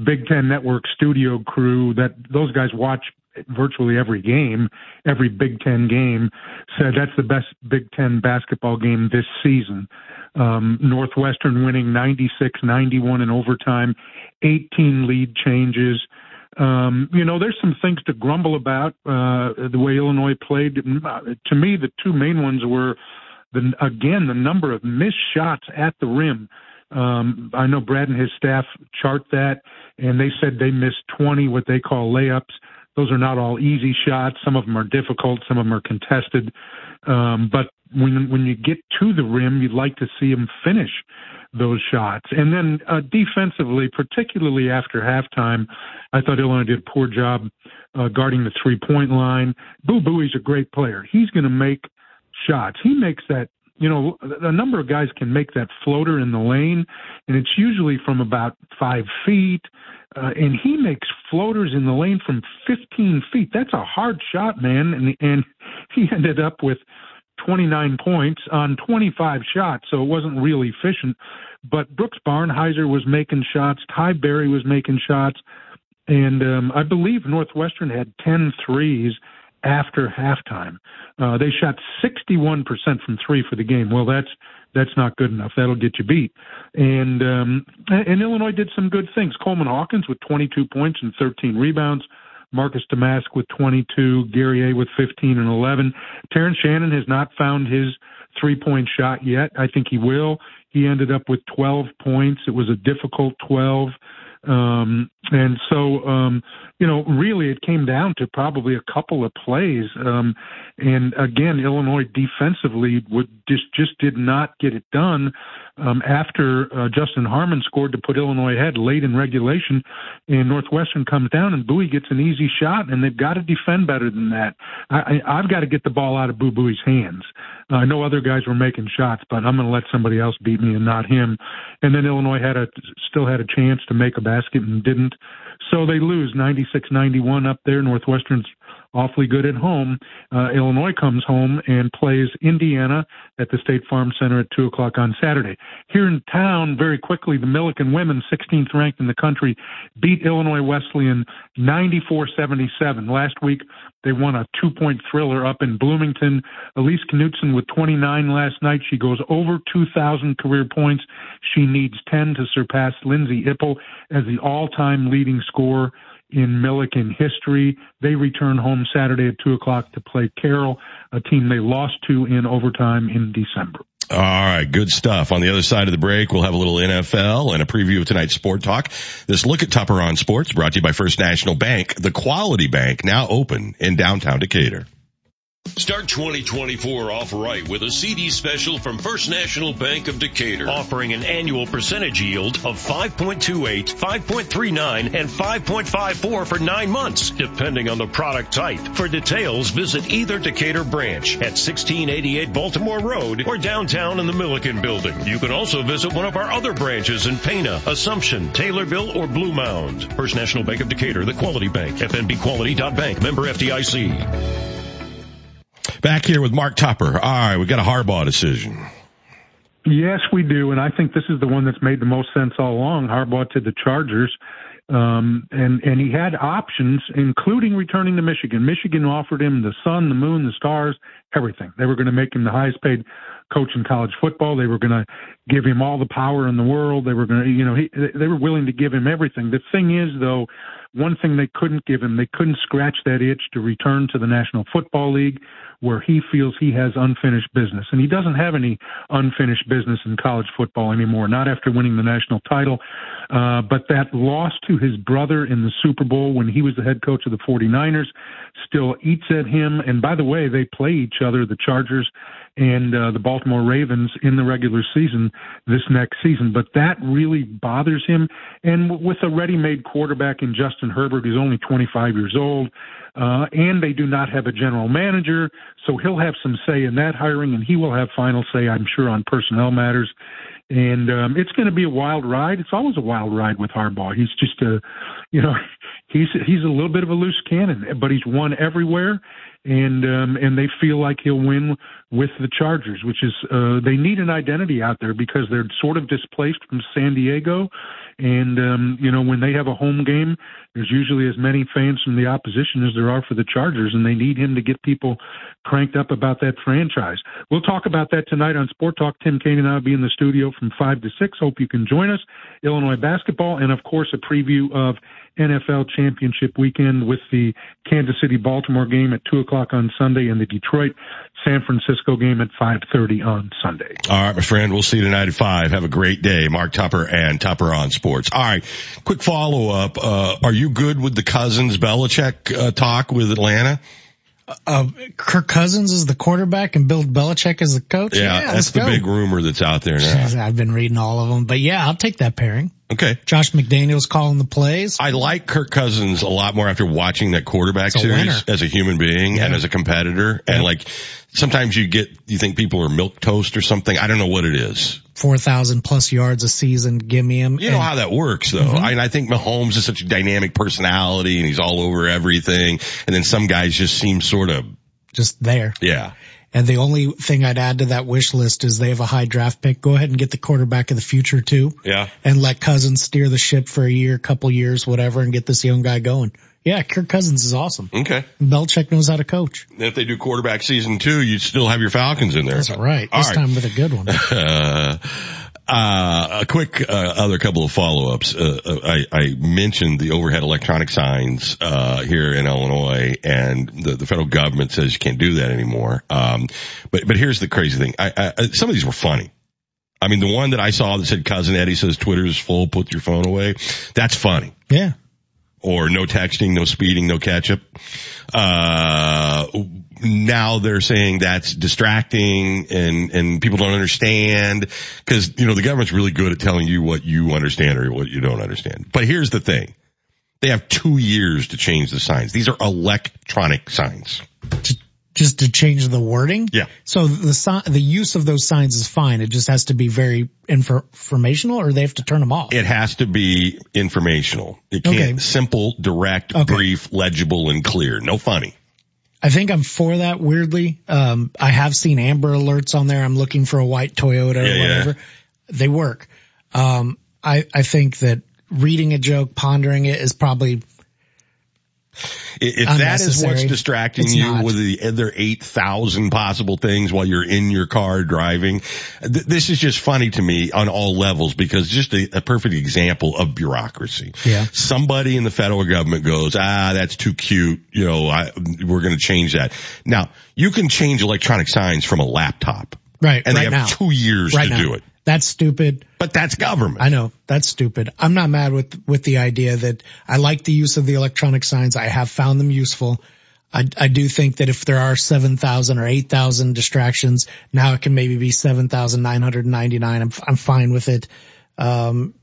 Big Ten Network studio crew that those guys watch virtually every game, every Big Ten game, said that's the best Big Ten basketball game this season. Um, Northwestern winning 96 91 in overtime, 18 lead changes. Um, you know, there's some things to grumble about uh, the way Illinois played. To me, the two main ones were the again the number of missed shots at the rim. Um, I know Brad and his staff chart that, and they said they missed 20 what they call layups. Those are not all easy shots. Some of them are difficult. Some of them are contested. Um, but when when you get to the rim, you'd like to see them finish those shots. And then uh, defensively, particularly after halftime, I thought Illinois did a poor job uh, guarding the three point line. Boo Buie's a great player. He's going to make shots. He makes that. You know, a number of guys can make that floater in the lane, and it's usually from about five feet. Uh, and he makes floaters in the lane from 15 feet. That's a hard shot, man. And and he ended up with 29 points on 25 shots, so it wasn't really efficient. But Brooks Barnhizer was making shots. Ty Berry was making shots. And um, I believe Northwestern had 10 threes after halftime. Uh, they shot 61% from three for the game. Well, that's that's not good enough. That'll get you beat. And um, and Illinois did some good things. Coleman Hawkins with 22 points and 13 rebounds. Marcus Domask with 22, Guerrier with 15 and 11. Terrence Shannon has not found his three point shot yet. I think he will. He ended up with 12 points. It was a difficult 12. Um, and so, um, you know, really it came down to probably a couple of plays. Um, and again, Illinois defensively would just, just did not get it done. Um, after uh, Justin Harmon scored to put Illinois ahead late in regulation, and Northwestern comes down and Buie gets an easy shot, and they've got to defend better than that. I, I, I've got to get the ball out of Boo Buie's hands. Uh, I know other guys were making shots, but I'm going to let somebody else beat me and not him. And then Illinois had a still had a chance to make a basket and didn't. So they lose 96-91 up there. Northwestern's awfully good at home. Uh, Illinois comes home and plays Indiana at the State Farm Center at 2 o'clock on Saturday. Here in town, very quickly, the Millikin women, 16th ranked in the country, beat Illinois Wesleyan 94-77. Last week, they won a two-point thriller up in Bloomington. Elise Knutson with 29 last night. She goes over 2,000 career points. She needs 10 to surpass Lindsay Ippel as the all-time leading scorer in Millikin history. They return home Saturday at 2 o'clock to play Carroll, a team they lost to in overtime in December. All right, good stuff. On the other side of the break, we'll have a little NFL and a preview of tonight's sport talk. This look at Tupper on Sports brought to you by First National Bank, the quality bank now open in downtown Decatur. Start 2024 off right with a CD special from First National Bank of Decatur, offering an annual percentage yield of 5.28, 5.39, and 5.54 for nine months, depending on the product type. For details, visit either Decatur branch at 1688 Baltimore Road or downtown in the Milliken Building. You can also visit one of our other branches in Pana, Assumption, Taylorville, or Blue Mound. First National Bank of Decatur, the quality bank. FNBquality.bank, member FDIC. Back here with Mark Tupper. All right, we got a Harbaugh decision. Yes, we do, and I think this is the one that's made the most sense all along. Harbaugh to the Chargers, um, and and he had options, including returning to Michigan. Michigan offered him the sun, the moon, the stars, everything. They were going to make him the highest paid coach in college football. They were going to give him all the power in the world. They were going to, you know, he, they were willing to give him everything. The thing is, though, one thing they couldn't give him, they couldn't scratch that itch to return to the National Football League where he feels he has unfinished business. And he doesn't have any unfinished business in college football anymore, not after winning the national title. Uh, but that loss to his brother in the Super Bowl when he was the head coach of the 49ers still eats at him. And by the way, they play each other, the Chargers and uh, the Baltimore Ravens in the regular season this next season. But that really bothers him. And with a ready-made quarterback in Justin Herbert, who's only 25 years old, uh, and they do not have a general manager, so he'll have some say in that hiring, and he will have final say, I'm sure, on personnel matters. And um, it's going to be a wild ride. It's always a wild ride with Harbaugh. He's just a, you know, he's he's a little bit of a loose cannon, but he's won everywhere, and um, and they feel like he'll win with the Chargers, which is uh, they need an identity out there because they're sort of displaced from San Diego, and um, you know when they have a home game, there's usually as many fans from the opposition as there are for the Chargers, and they need him to get people cranked up about that franchise. We'll talk about that tonight on Sport Talk. Tim Kaine and I'll be in the studio from five to six. Hope you can join us. Illinois basketball, and of course a preview of NFL championship weekend with the Kansas City Baltimore game at two o'clock on Sunday and the Detroit San Francisco game at 5:30 on Sunday. All right, my friend. We'll see you tonight at five. Have a great day, Mark Tupper and Tupper on Sports. All right, quick follow up. Uh, are you good with the Cousins Belichick uh, talk with Atlanta? Uh, Kirk Cousins is the quarterback and Bill Belichick is the coach. Yeah, Yeah, that's the go. big rumor that's out there now. I've been reading all of them, but yeah, I'll take that pairing. Okay. Josh McDaniels calling the plays. I like Kirk Cousins a lot more after watching that quarterback series winner. as a human being and as a competitor. And like sometimes you get, you think people are milk toast or something. I don't know what it is. Four thousand plus yards a season. Give me him. You know how that works though. Mhm. I, and I think Mahomes is such a dynamic personality and he's all over everything. And then some guys just seem sort of, just there. yeah. And the only thing I'd add to that wish list is they have a high draft pick. Go ahead and get the quarterback of the future too. Yeah. And let Cousins steer the ship for a year, couple years, whatever, and get this young guy going. Yeah, Kirk Cousins is awesome. Okay. Belichick knows how to coach. And if they do quarterback season two, you'd still have your Falcons in there. That's right. All This right. time with a good one. Uh, uh, a quick uh, other couple of follow-ups. Uh, uh, I, I mentioned the overhead electronic signs uh, here in Illinois, and the, the federal government says you can't do that anymore. Um, but but here's the crazy thing. I, I, I- some of these were funny. I mean, the one that I saw that said "Cousin Eddie says Twitter's full, put your phone away." That's funny Yeah. or no texting, no speeding, no ketchup. Uh, now they're saying that's distracting and, and people don't understand because, you know, the government's really good at telling you what you understand or what you don't understand. But here's the thing. They have two years to change the signs. These are electronic signs. Just to change the wording. Yeah. So the the use of those signs is fine. It just has to be very infor- informational or they have to turn them off. It has to be informational. It can't Okay. simple, direct, Okay. brief, legible, and clear. No funny. I think I'm for that weirdly. Um, I have seen Amber alerts on there. I'm looking for a white Toyota or Yeah, yeah. whatever. They work. Um, I, I think that reading a joke, pondering it is probably If that is what's distracting It's you not. with the other 8,000 possible things while you're in your car driving, th- this is just funny to me on all levels because just a, a perfect example of bureaucracy. Yeah. Somebody in the federal government goes, ah, that's too cute. You know, I, we're going to change that. Now, you can change electronic signs from a laptop. right. And right they now. have two years right to now. do it. That's stupid. But that's government. I know that's stupid. I'm not mad with with the idea that I like the use of the electronic signs. I have found them useful. I, I do think that if there are 7,000 or 8,000 distractions, now it can maybe be 7,999. I'm, I'm fine with it. Um,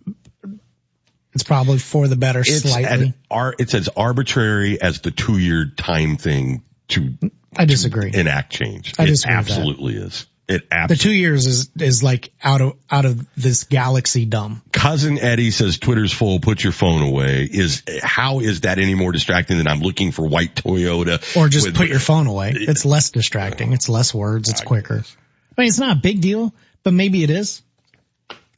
it's probably for the better It's, slightly. ar- it's as arbitrary as the two year time thing to I disagree. enact change. I it disagree absolutely is. It The two years is, is like out of, out of this galaxy dumb. Cousin Eddie says Twitter's full. Put your phone away. Is how is that any more distracting than I'm looking for white Toyota Or just with- put your phone away. It's less distracting. It's less words. It's quicker. I mean, it's not a big deal, but maybe it is.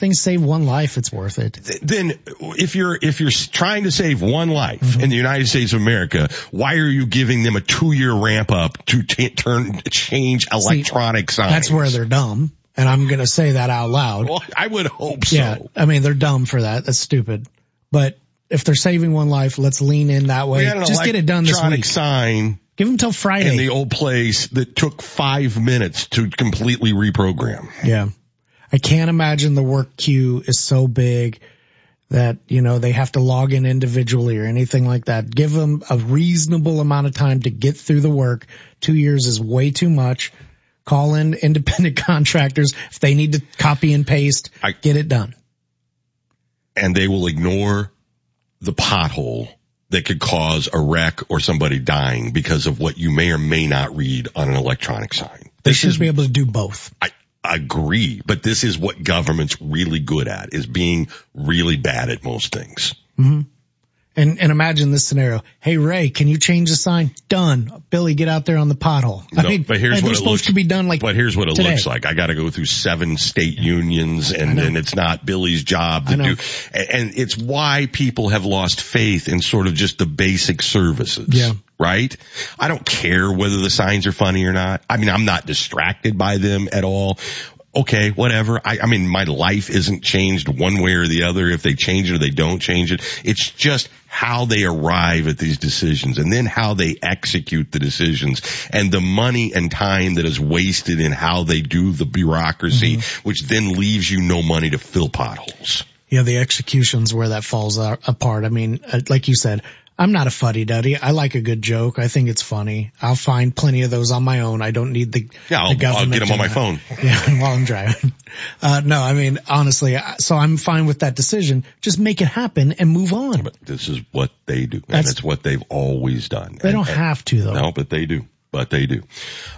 Things save one life. It's worth it. Then if you're if you're trying to save one life Mm-hmm. in the United States of America, why are you giving them a two year ramp up to t- turn change electronic signs? That's where they're dumb. And I'm going to say that out loud. Well, I would hope so. Yeah. I mean, they're dumb for that. That's stupid. But if they're saving one life, let's lean in that way. We had an Just get it done this electronic week. sign Give them till Friday. in the old place that took five minutes to completely reprogram. Yeah. I can't imagine the work queue is so big that, you know, they have to log in individually or anything like that. Give them a reasonable amount of time to get through the work. Two years is way too much. Call in independent contractors. If they need to copy and paste, I, get it done. and they will ignore the pothole that could cause a wreck or somebody dying because of what you may or may not read on an electronic sign. They This should is, be able to do both. I agree, but this is what government's really good at is being really bad at most things. hmm And, and imagine this scenario. Hey, Ray, can you change the sign? Done. Billy, get out there on the pothole. I No, mean, but here's what it supposed looks- to be done like But here's what it today. looks like. I got to go through seven state unions and then it's not Billy's job to do. And and it's why people have lost faith in sort of just the basic services. Yeah. Right? I don't care whether the signs are funny or not. I mean, I'm not distracted by them at all. Okay, whatever. I, I mean, my life isn't changed one way or the other if they change it or they don't change it. It's just how they arrive at these decisions and then how they execute the decisions and the money and time that is wasted in how they do the bureaucracy, which then leaves you no money to fill potholes. Yeah, the execution's where that falls apart. I mean, uh, like you said, I'm not a fuddy duddy. I like a good joke. I think it's funny. I'll find plenty of those on my own. I don't need the, Yeah, I'll, the government. I'll get them on my phone. Yeah, while I'm driving. Uh, no, I mean, honestly, so I'm fine with that decision. Just make it happen and move on. But this is what they do. And That's- it's what they've always done. They And- don't and- have to though. No, but they do. But they do.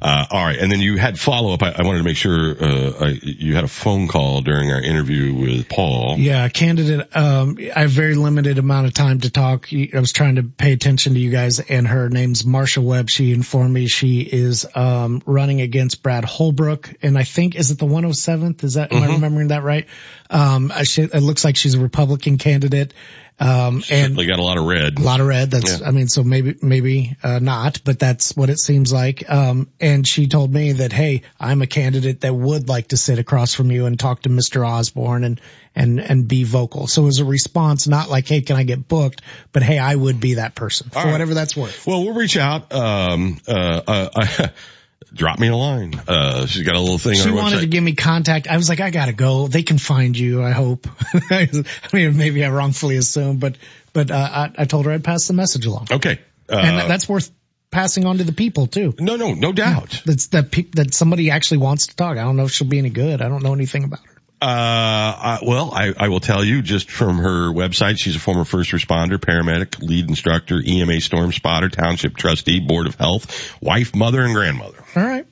Uh, all right. And then you had follow up. I, I wanted to make sure, uh, I, you had a phone call during our interview with Paul. Yeah, candidate. Um, I have very limited amount of time to talk. I was trying to pay attention to you guys, and her name's Marsha Webb. She informed me she is um, running against Brad Halbrook, and I think is it the 107th? Is that am I Mhm. remembering that right? Um, I it looks like she's a Republican candidate. Um, and They got a lot of red. a lot of red. That's, Yeah. I mean, so maybe, maybe, uh, not, but that's what it seems like. Um, and she told me that, Hey, I'm a candidate that would like to sit across from you and talk to Mr. Osborne and, and, and be vocal. So it was a response, not like, Hey, can I get booked? But Hey, I would be that person for All right. whatever that's worth. Well, we'll reach out. Um, uh, uh, drop me a line. Uh, she's got a little thing She on her wanted website. to give me contact. I was like, I gotta go. They can find you. I hope. I mean, maybe I wrongfully assumed, but, but, uh, I, I told her I'd pass the message along. okay. Uh, and that's worth passing on to the people too. no, no, no doubt. That's that pe- that somebody actually wants to talk. I don't know if she'll be any good. I don't know anything about her. Uh, well, I, I will tell you just from her website, she's a former first responder, paramedic, lead instructor, EMA storm spotter, township trustee, board of health, wife, mother, and grandmother. All right.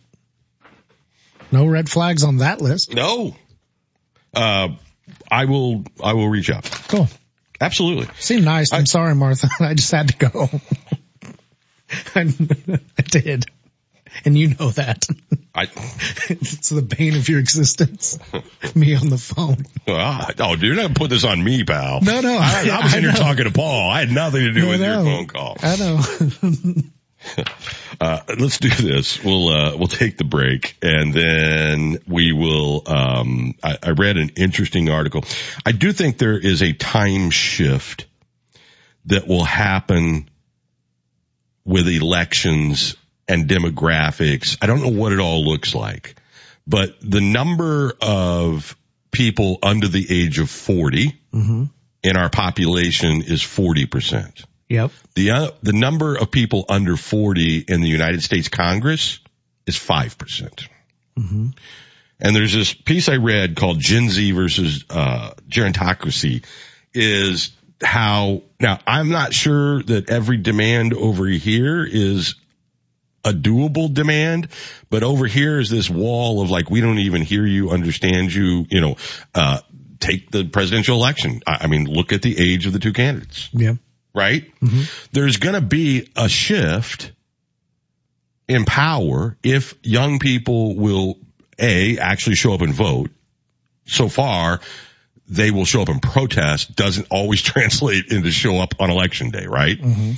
No red flags on that list. No. Uh, I will, I will reach out. Cool. Absolutely. Seemed nice. I'm sorry, Martha. I just had to go. I, I did. And you know that. I, it's the bane of your existence. Me on the phone. ah, oh, dude, don't put this on me, pal. No, no. I, I was I in here talking to Paul. I had nothing to do I with your phone call. I know. Uh, let's do this. We'll, uh, we'll take the break and then we will, um, I, I read an interesting article. I do think there is a time shift that will happen with elections and demographics. I don't know what it all looks like, but the number of people under the age of 40 hmm in our population is 40%. Yep. The uh, the number of people under 40 in the United States Congress is 5%. hmm And there's this piece I read called Gen Z versus uh gerontocracy is how now I'm not sure that every demand over here is a doable demand, but over here is this wall of like we don't even hear you, understand you, you know, uh take the presidential election. I, I mean, look at the age of the two candidates Yeah. right? Mm-hmm. There's going to be a shift in power if young people will a actually show up and vote. So far, they will show up and protest doesn't always translate into show up on election day, right? Mm-hmm.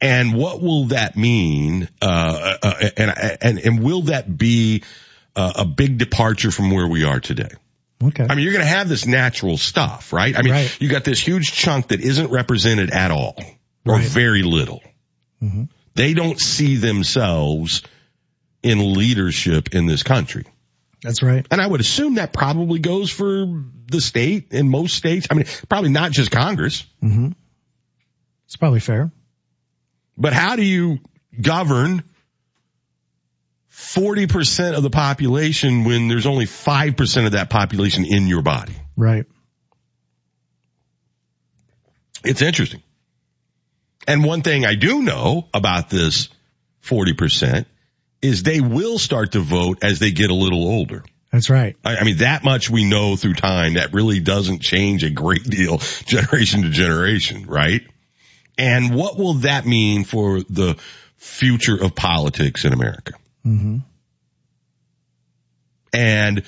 And what will that mean? Uh, uh, and, and, and will that be uh, a big departure from where we are today? Okay. I mean, you're going to have this natural stuff, right? I mean, Right. you got this huge chunk that isn't represented at all or Right. very little. Mm-hmm. They don't see themselves in leadership in this country. That's right. And I would assume that probably goes for the state in most states. I mean, probably not just Congress, Mm-hmm. It's probably fair. But how do you govern 40% of the population when there's only 5% of that population in your body? Right. It's interesting. And one thing I do know about this 40% is they will start to vote as they get a little older. That's right. I, I mean, that much we know through time. That really doesn't change a great deal generation to generation, right? And what will that mean for the future of politics in America? Mm-hmm. And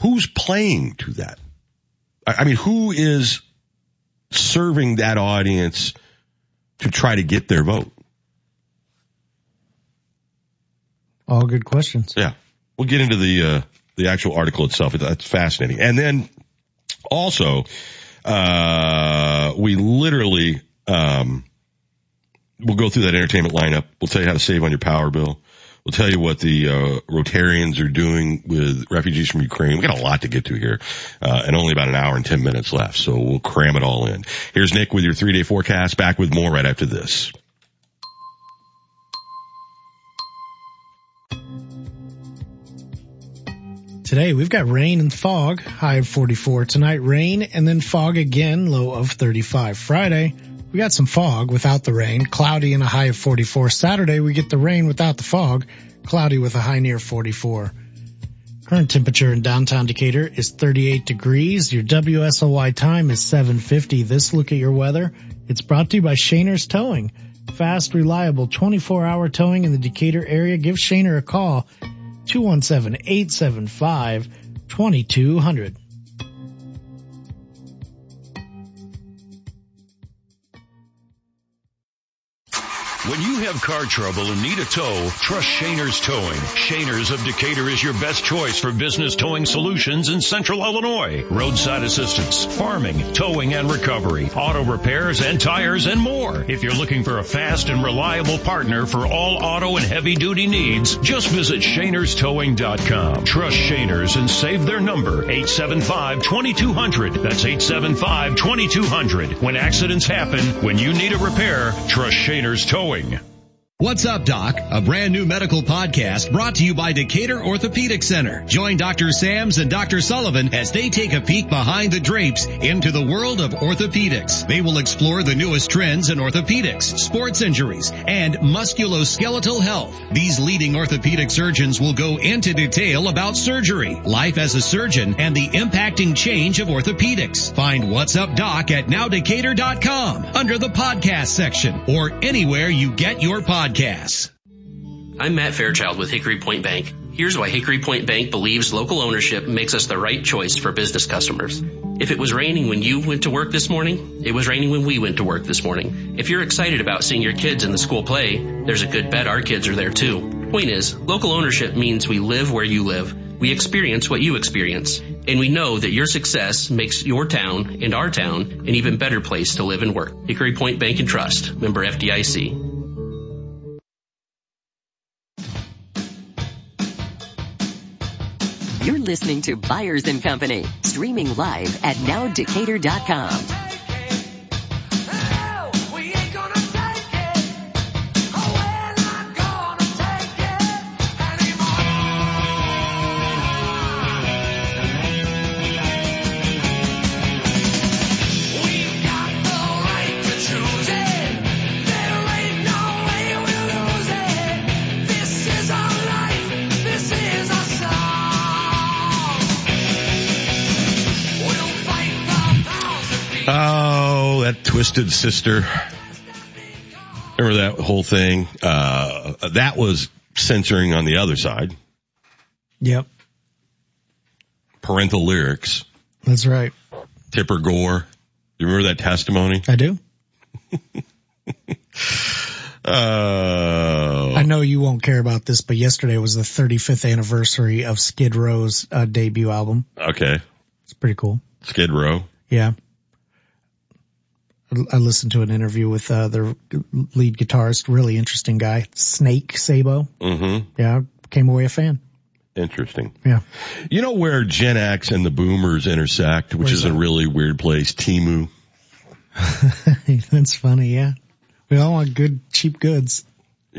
who's playing to that? I mean, who is serving that audience to try to get their vote? All good questions. Yeah. We'll get into the, uh, the actual article itself. That's fascinating. And then also, uh, we literally, um, we'll go through that entertainment lineup. We'll tell you how to save on your power bill. We'll tell you what the uh, Rotarians are doing with refugees from Ukraine. We got a lot to get to here, uh, and only about an hour and ten minutes left, so we'll cram it all in. Here's Nick with your three day forecast. Back with more right after this. Today we've got rain and fog, high of 44. Tonight rain and then fog again, low of 35. Friday we got some fog without the rain, cloudy and a high of 44. Saturday we get the rain without the fog, cloudy with a high near 44. Current temperature in downtown Decatur is 38 degrees. Your WSOY time is 750. This look at your weather. It's brought to you by Shaner's Towing. Fast, reliable 24 hour towing in the Decatur area. Give Shaner a call 217-875-2200. When you have car trouble and need a tow, trust Shaner's Towing. Shaner's of Decatur is your best choice for business towing solutions in central Illinois. Roadside assistance, farming, towing and recovery, auto repairs and tires and more. If you're looking for a fast and reliable partner for all auto and heavy duty needs, just visit ShanersTowing.com. Trust Shaner's and save their number 875-2200. That's 875-2200. When accidents happen, when you need a repair, trust Shaner's Towing going. What's up, Doc? A brand new medical podcast brought to you by Decatur Orthopedic Center. Join Dr. Sams and Dr. Sullivan as they take a peek behind the drapes into the world of orthopedics. They will explore the newest trends in orthopedics, sports injuries, and musculoskeletal health. These leading orthopedic surgeons will go into detail about surgery, life as a surgeon, and the impacting change of orthopedics. Find What's Up Doc at nowdecatur.com under the podcast section or anywhere you get your podcast podcasts. I'm Matt Fairchild with Hickory Point Bank. Here's why Hickory Point Bank believes local ownership makes us the right choice for business customers. If it was raining when you went to work this morning, it was raining when we went to work this morning. If you're excited about seeing your kids in the school play, there's a good bet our kids are there too. Point is, local ownership means we live where you live. We experience what you experience. And we know that your success makes your town and our town an even better place to live and work. Hickory Point Bank and Trust, member FDIC. You're listening to Byers and Company, streaming live at nowdecatur.com. twisted sister. Remember that whole thing? Uh, that was censoring on the other side. Yep. Parental lyrics. That's right. Tipper Gore. You remember that testimony? I do. Uh, I know you won't care about this, but yesterday was the 35th anniversary of Skid Row's uh, debut album. okay. It's pretty cool. Skid Row. Yeah. I listened to an interview with uh, their lead guitarist, really interesting guy, Snake Sabo. Mm-hmm. Yeah, came away a fan. Interesting. Yeah. You know where Gen X and the Boomers intersect, which Where's is a really weird place, Temu. That's funny. Yeah, we all want good, cheap goods.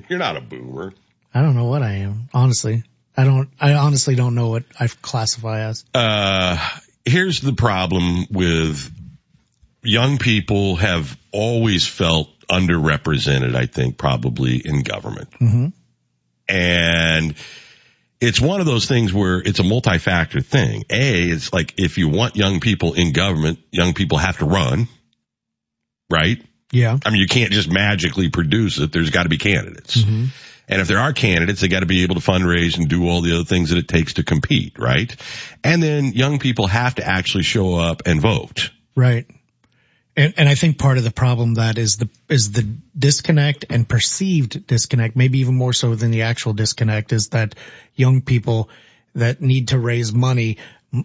You're not a boomer. I don't know what I am, honestly. I don't. I honestly don't know what I classify as. Uh, here's the problem with young people have always felt underrepresented, I think, probably in government. Mm-hmm. And it's one of those things where it's a multi-factor thing. A, it's like if you want young people in government, young people have to run, right? Yeah. I mean, you can't just magically produce it. There's got to be candidates. Mm-hmm. And if there are candidates, they got to be able to fundraise and do all the other things that it takes to compete, right? And then young people have to actually show up and vote. Right. And, and I think part of the problem that is the, is the disconnect and perceived disconnect, maybe even more so than the actual disconnect is that young people that need to raise money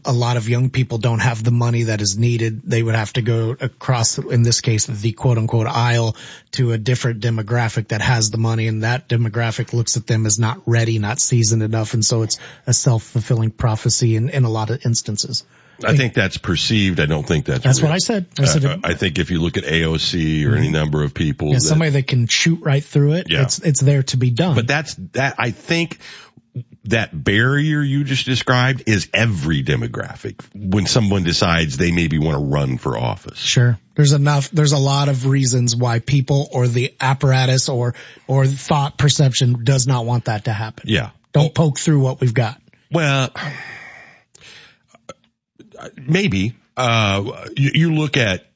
a lot of young people don't have the money that is needed. They would have to go across, in this case, the quote unquote aisle to a different demographic that has the money and that demographic looks at them as not ready, not seasoned enough. And so it's a self-fulfilling prophecy in, in a lot of instances. I think that's perceived. I don't think that's. That's real. what I said. I said. Uh, I think if you look at AOC or any number of people, yeah, that- somebody that can shoot right through it. Yeah. It's it's there to be done. But that's that. I think that barrier you just described is every demographic. When someone decides they maybe want to run for office, Sure. There's enough, there's a lot of reasons why people or the apparatus or, or thought perception does not want that to happen. yeah. Don't poke through what we've got. Well, maybe uh, you, you look at.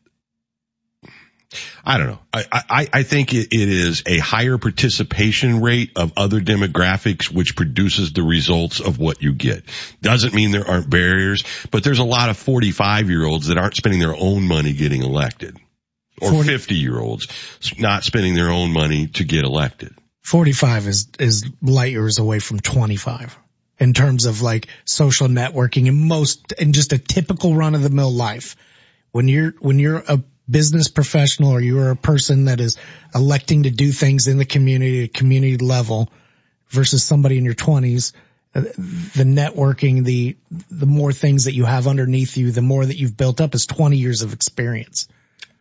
I don't know. I, I, I think it, it is a higher participation rate of other demographics, which produces the results of what you get. Doesn't mean there aren't barriers, but there's a lot of 45 year olds that aren't spending their own money getting elected or 40 50 year olds not spending their own money to get elected. 45 is, is light years away from 25 in terms of like social networking and most, and just a typical run of the mill life. When you're, when you're a business professional or you're a person that is electing to do things in the community at community level versus somebody in your twenties, uh, the networking, the, the more things that you have underneath you, the more that you've built up is 20 years of experience.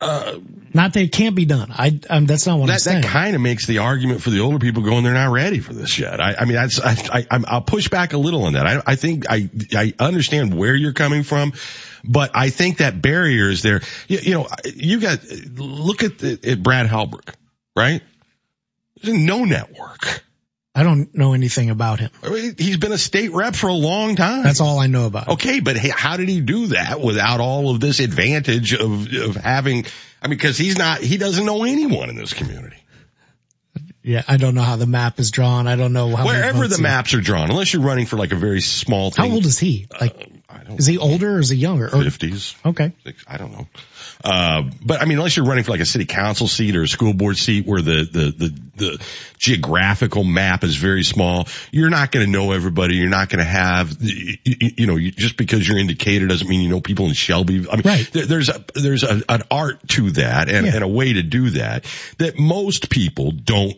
Not that it can't be done. I, um, that's not what I'm saying. that kind of makes the argument for the older people going, they're not ready for this yet. I, I mean, that's, I, I, I'm- I'll push back a little on that. I, I think I, I understand where you're coming from, but I think that barrier is there. You, you know, you got, look at, the, at Brad Halbrook, right? There's no network. I don't know anything about him. He's been a state rep for a long time. That's all I know about. him. Okay, but how did he do that without all of this advantage of, of having, I mean, cause he's not, he doesn't know anyone in this community. Yeah, I don't know how the map is drawn. I don't know how Wherever the maps are drawn, unless you're running for like a very small How old is he? Like, uh, is he older or is he younger? Fifties. okay. I don't know. Uh, but I mean, unless you're running for like a city council seat or a school board seat where the, the, the, the geographical map is very small, you're not going to know everybody. You're not going to have, you, you know, you, just because you're in Decatur doesn't mean you know people in Shelby. I mean, there, there's a, there's a, an art to that and, and a way to do that that most people don't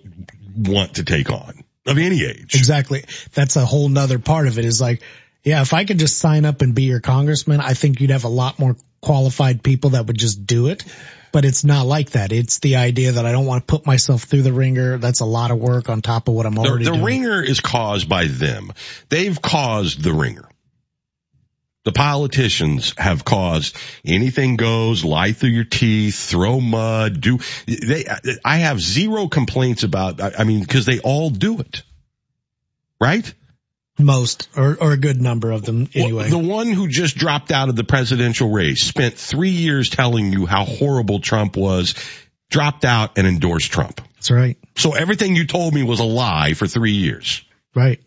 want to take on of any age. Exactly. That's a whole nother part of it is like, yeah, if I could just sign up and be your congressman, I think you'd have a lot more qualified people that would just do it. But it's not like that. It's the idea that I don't want to put myself through the ringer. That's a lot of work on top of what I'm already the doing. The ringer is caused by them. They've caused the ringer. The politicians have caused anything goes, lie through your teeth, throw mud, do, they, I have zero complaints about, I I mean, cause they all do it. Right? Most or, or a good number of them anyway. The one who just dropped out of the presidential race spent three years telling you how horrible Trump was, dropped out and endorsed Trump. That's right. So everything you told me was a lie for three years. Right.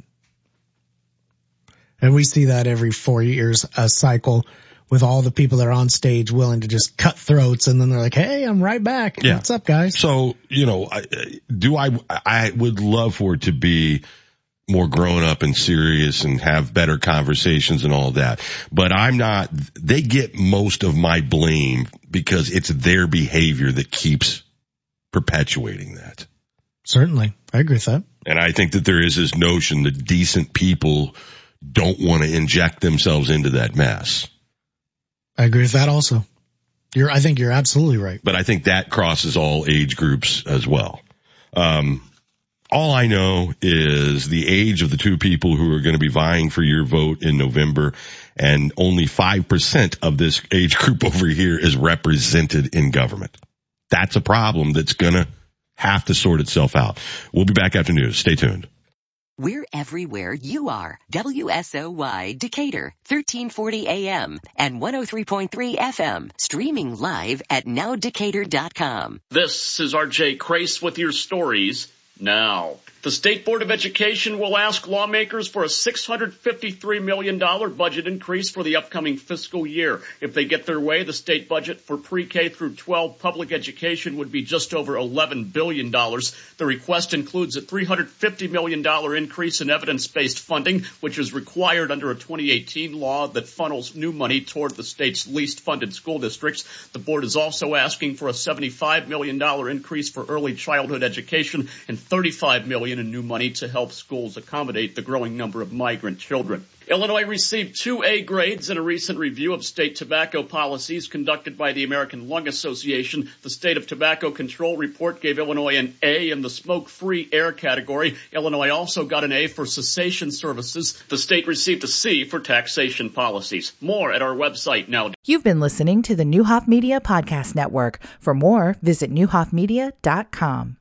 And we see that every four years, a cycle with all the people that are on stage willing to just cut throats. And then they're like, Hey, I'm right back. Yeah. What's up guys? So, you know, I, do I, I would love for it to be more grown up and serious and have better conversations and all that. But I'm not, they get most of my blame because it's their behavior that keeps perpetuating that. Certainly. I agree with that. And I think that there is this notion that decent people don't want to inject themselves into that mess. I agree with that also. You're, I think you're absolutely right. but I think that crosses all age groups as well. Um, all I know is the age of the two people who are going to be vying for your vote in November, and only 5% of this age group over here is represented in government. That's a problem that's going to have to sort itself out. We'll be back after news. Stay tuned. We're everywhere you are. WSOY Decatur, 1340 AM and 103.3 FM. Streaming live at nowdecatur.com. This is RJ Crace with your stories now. The State Board of Education will ask lawmakers for a $653 million budget increase for the upcoming fiscal year. If they get their way, the state budget for pre-K through 12 public education would be just over $11 billion. The request includes a $350 million increase in evidence-based funding, which is required under a 2018 law that funnels new money toward the state's least funded school districts. The board is also asking for a $75 million increase for early childhood education and $35 million in new money to help schools accommodate the growing number of migrant children. Illinois received two A grades in a recent review of state tobacco policies conducted by the American Lung Association. The State of Tobacco Control report gave Illinois an A in the smoke-free air category. Illinois also got an A for cessation services. The state received a C for taxation policies. More at our website now. You've been listening to the Neuhoff Media Podcast Network. For more, visit neuhoffmedia.com.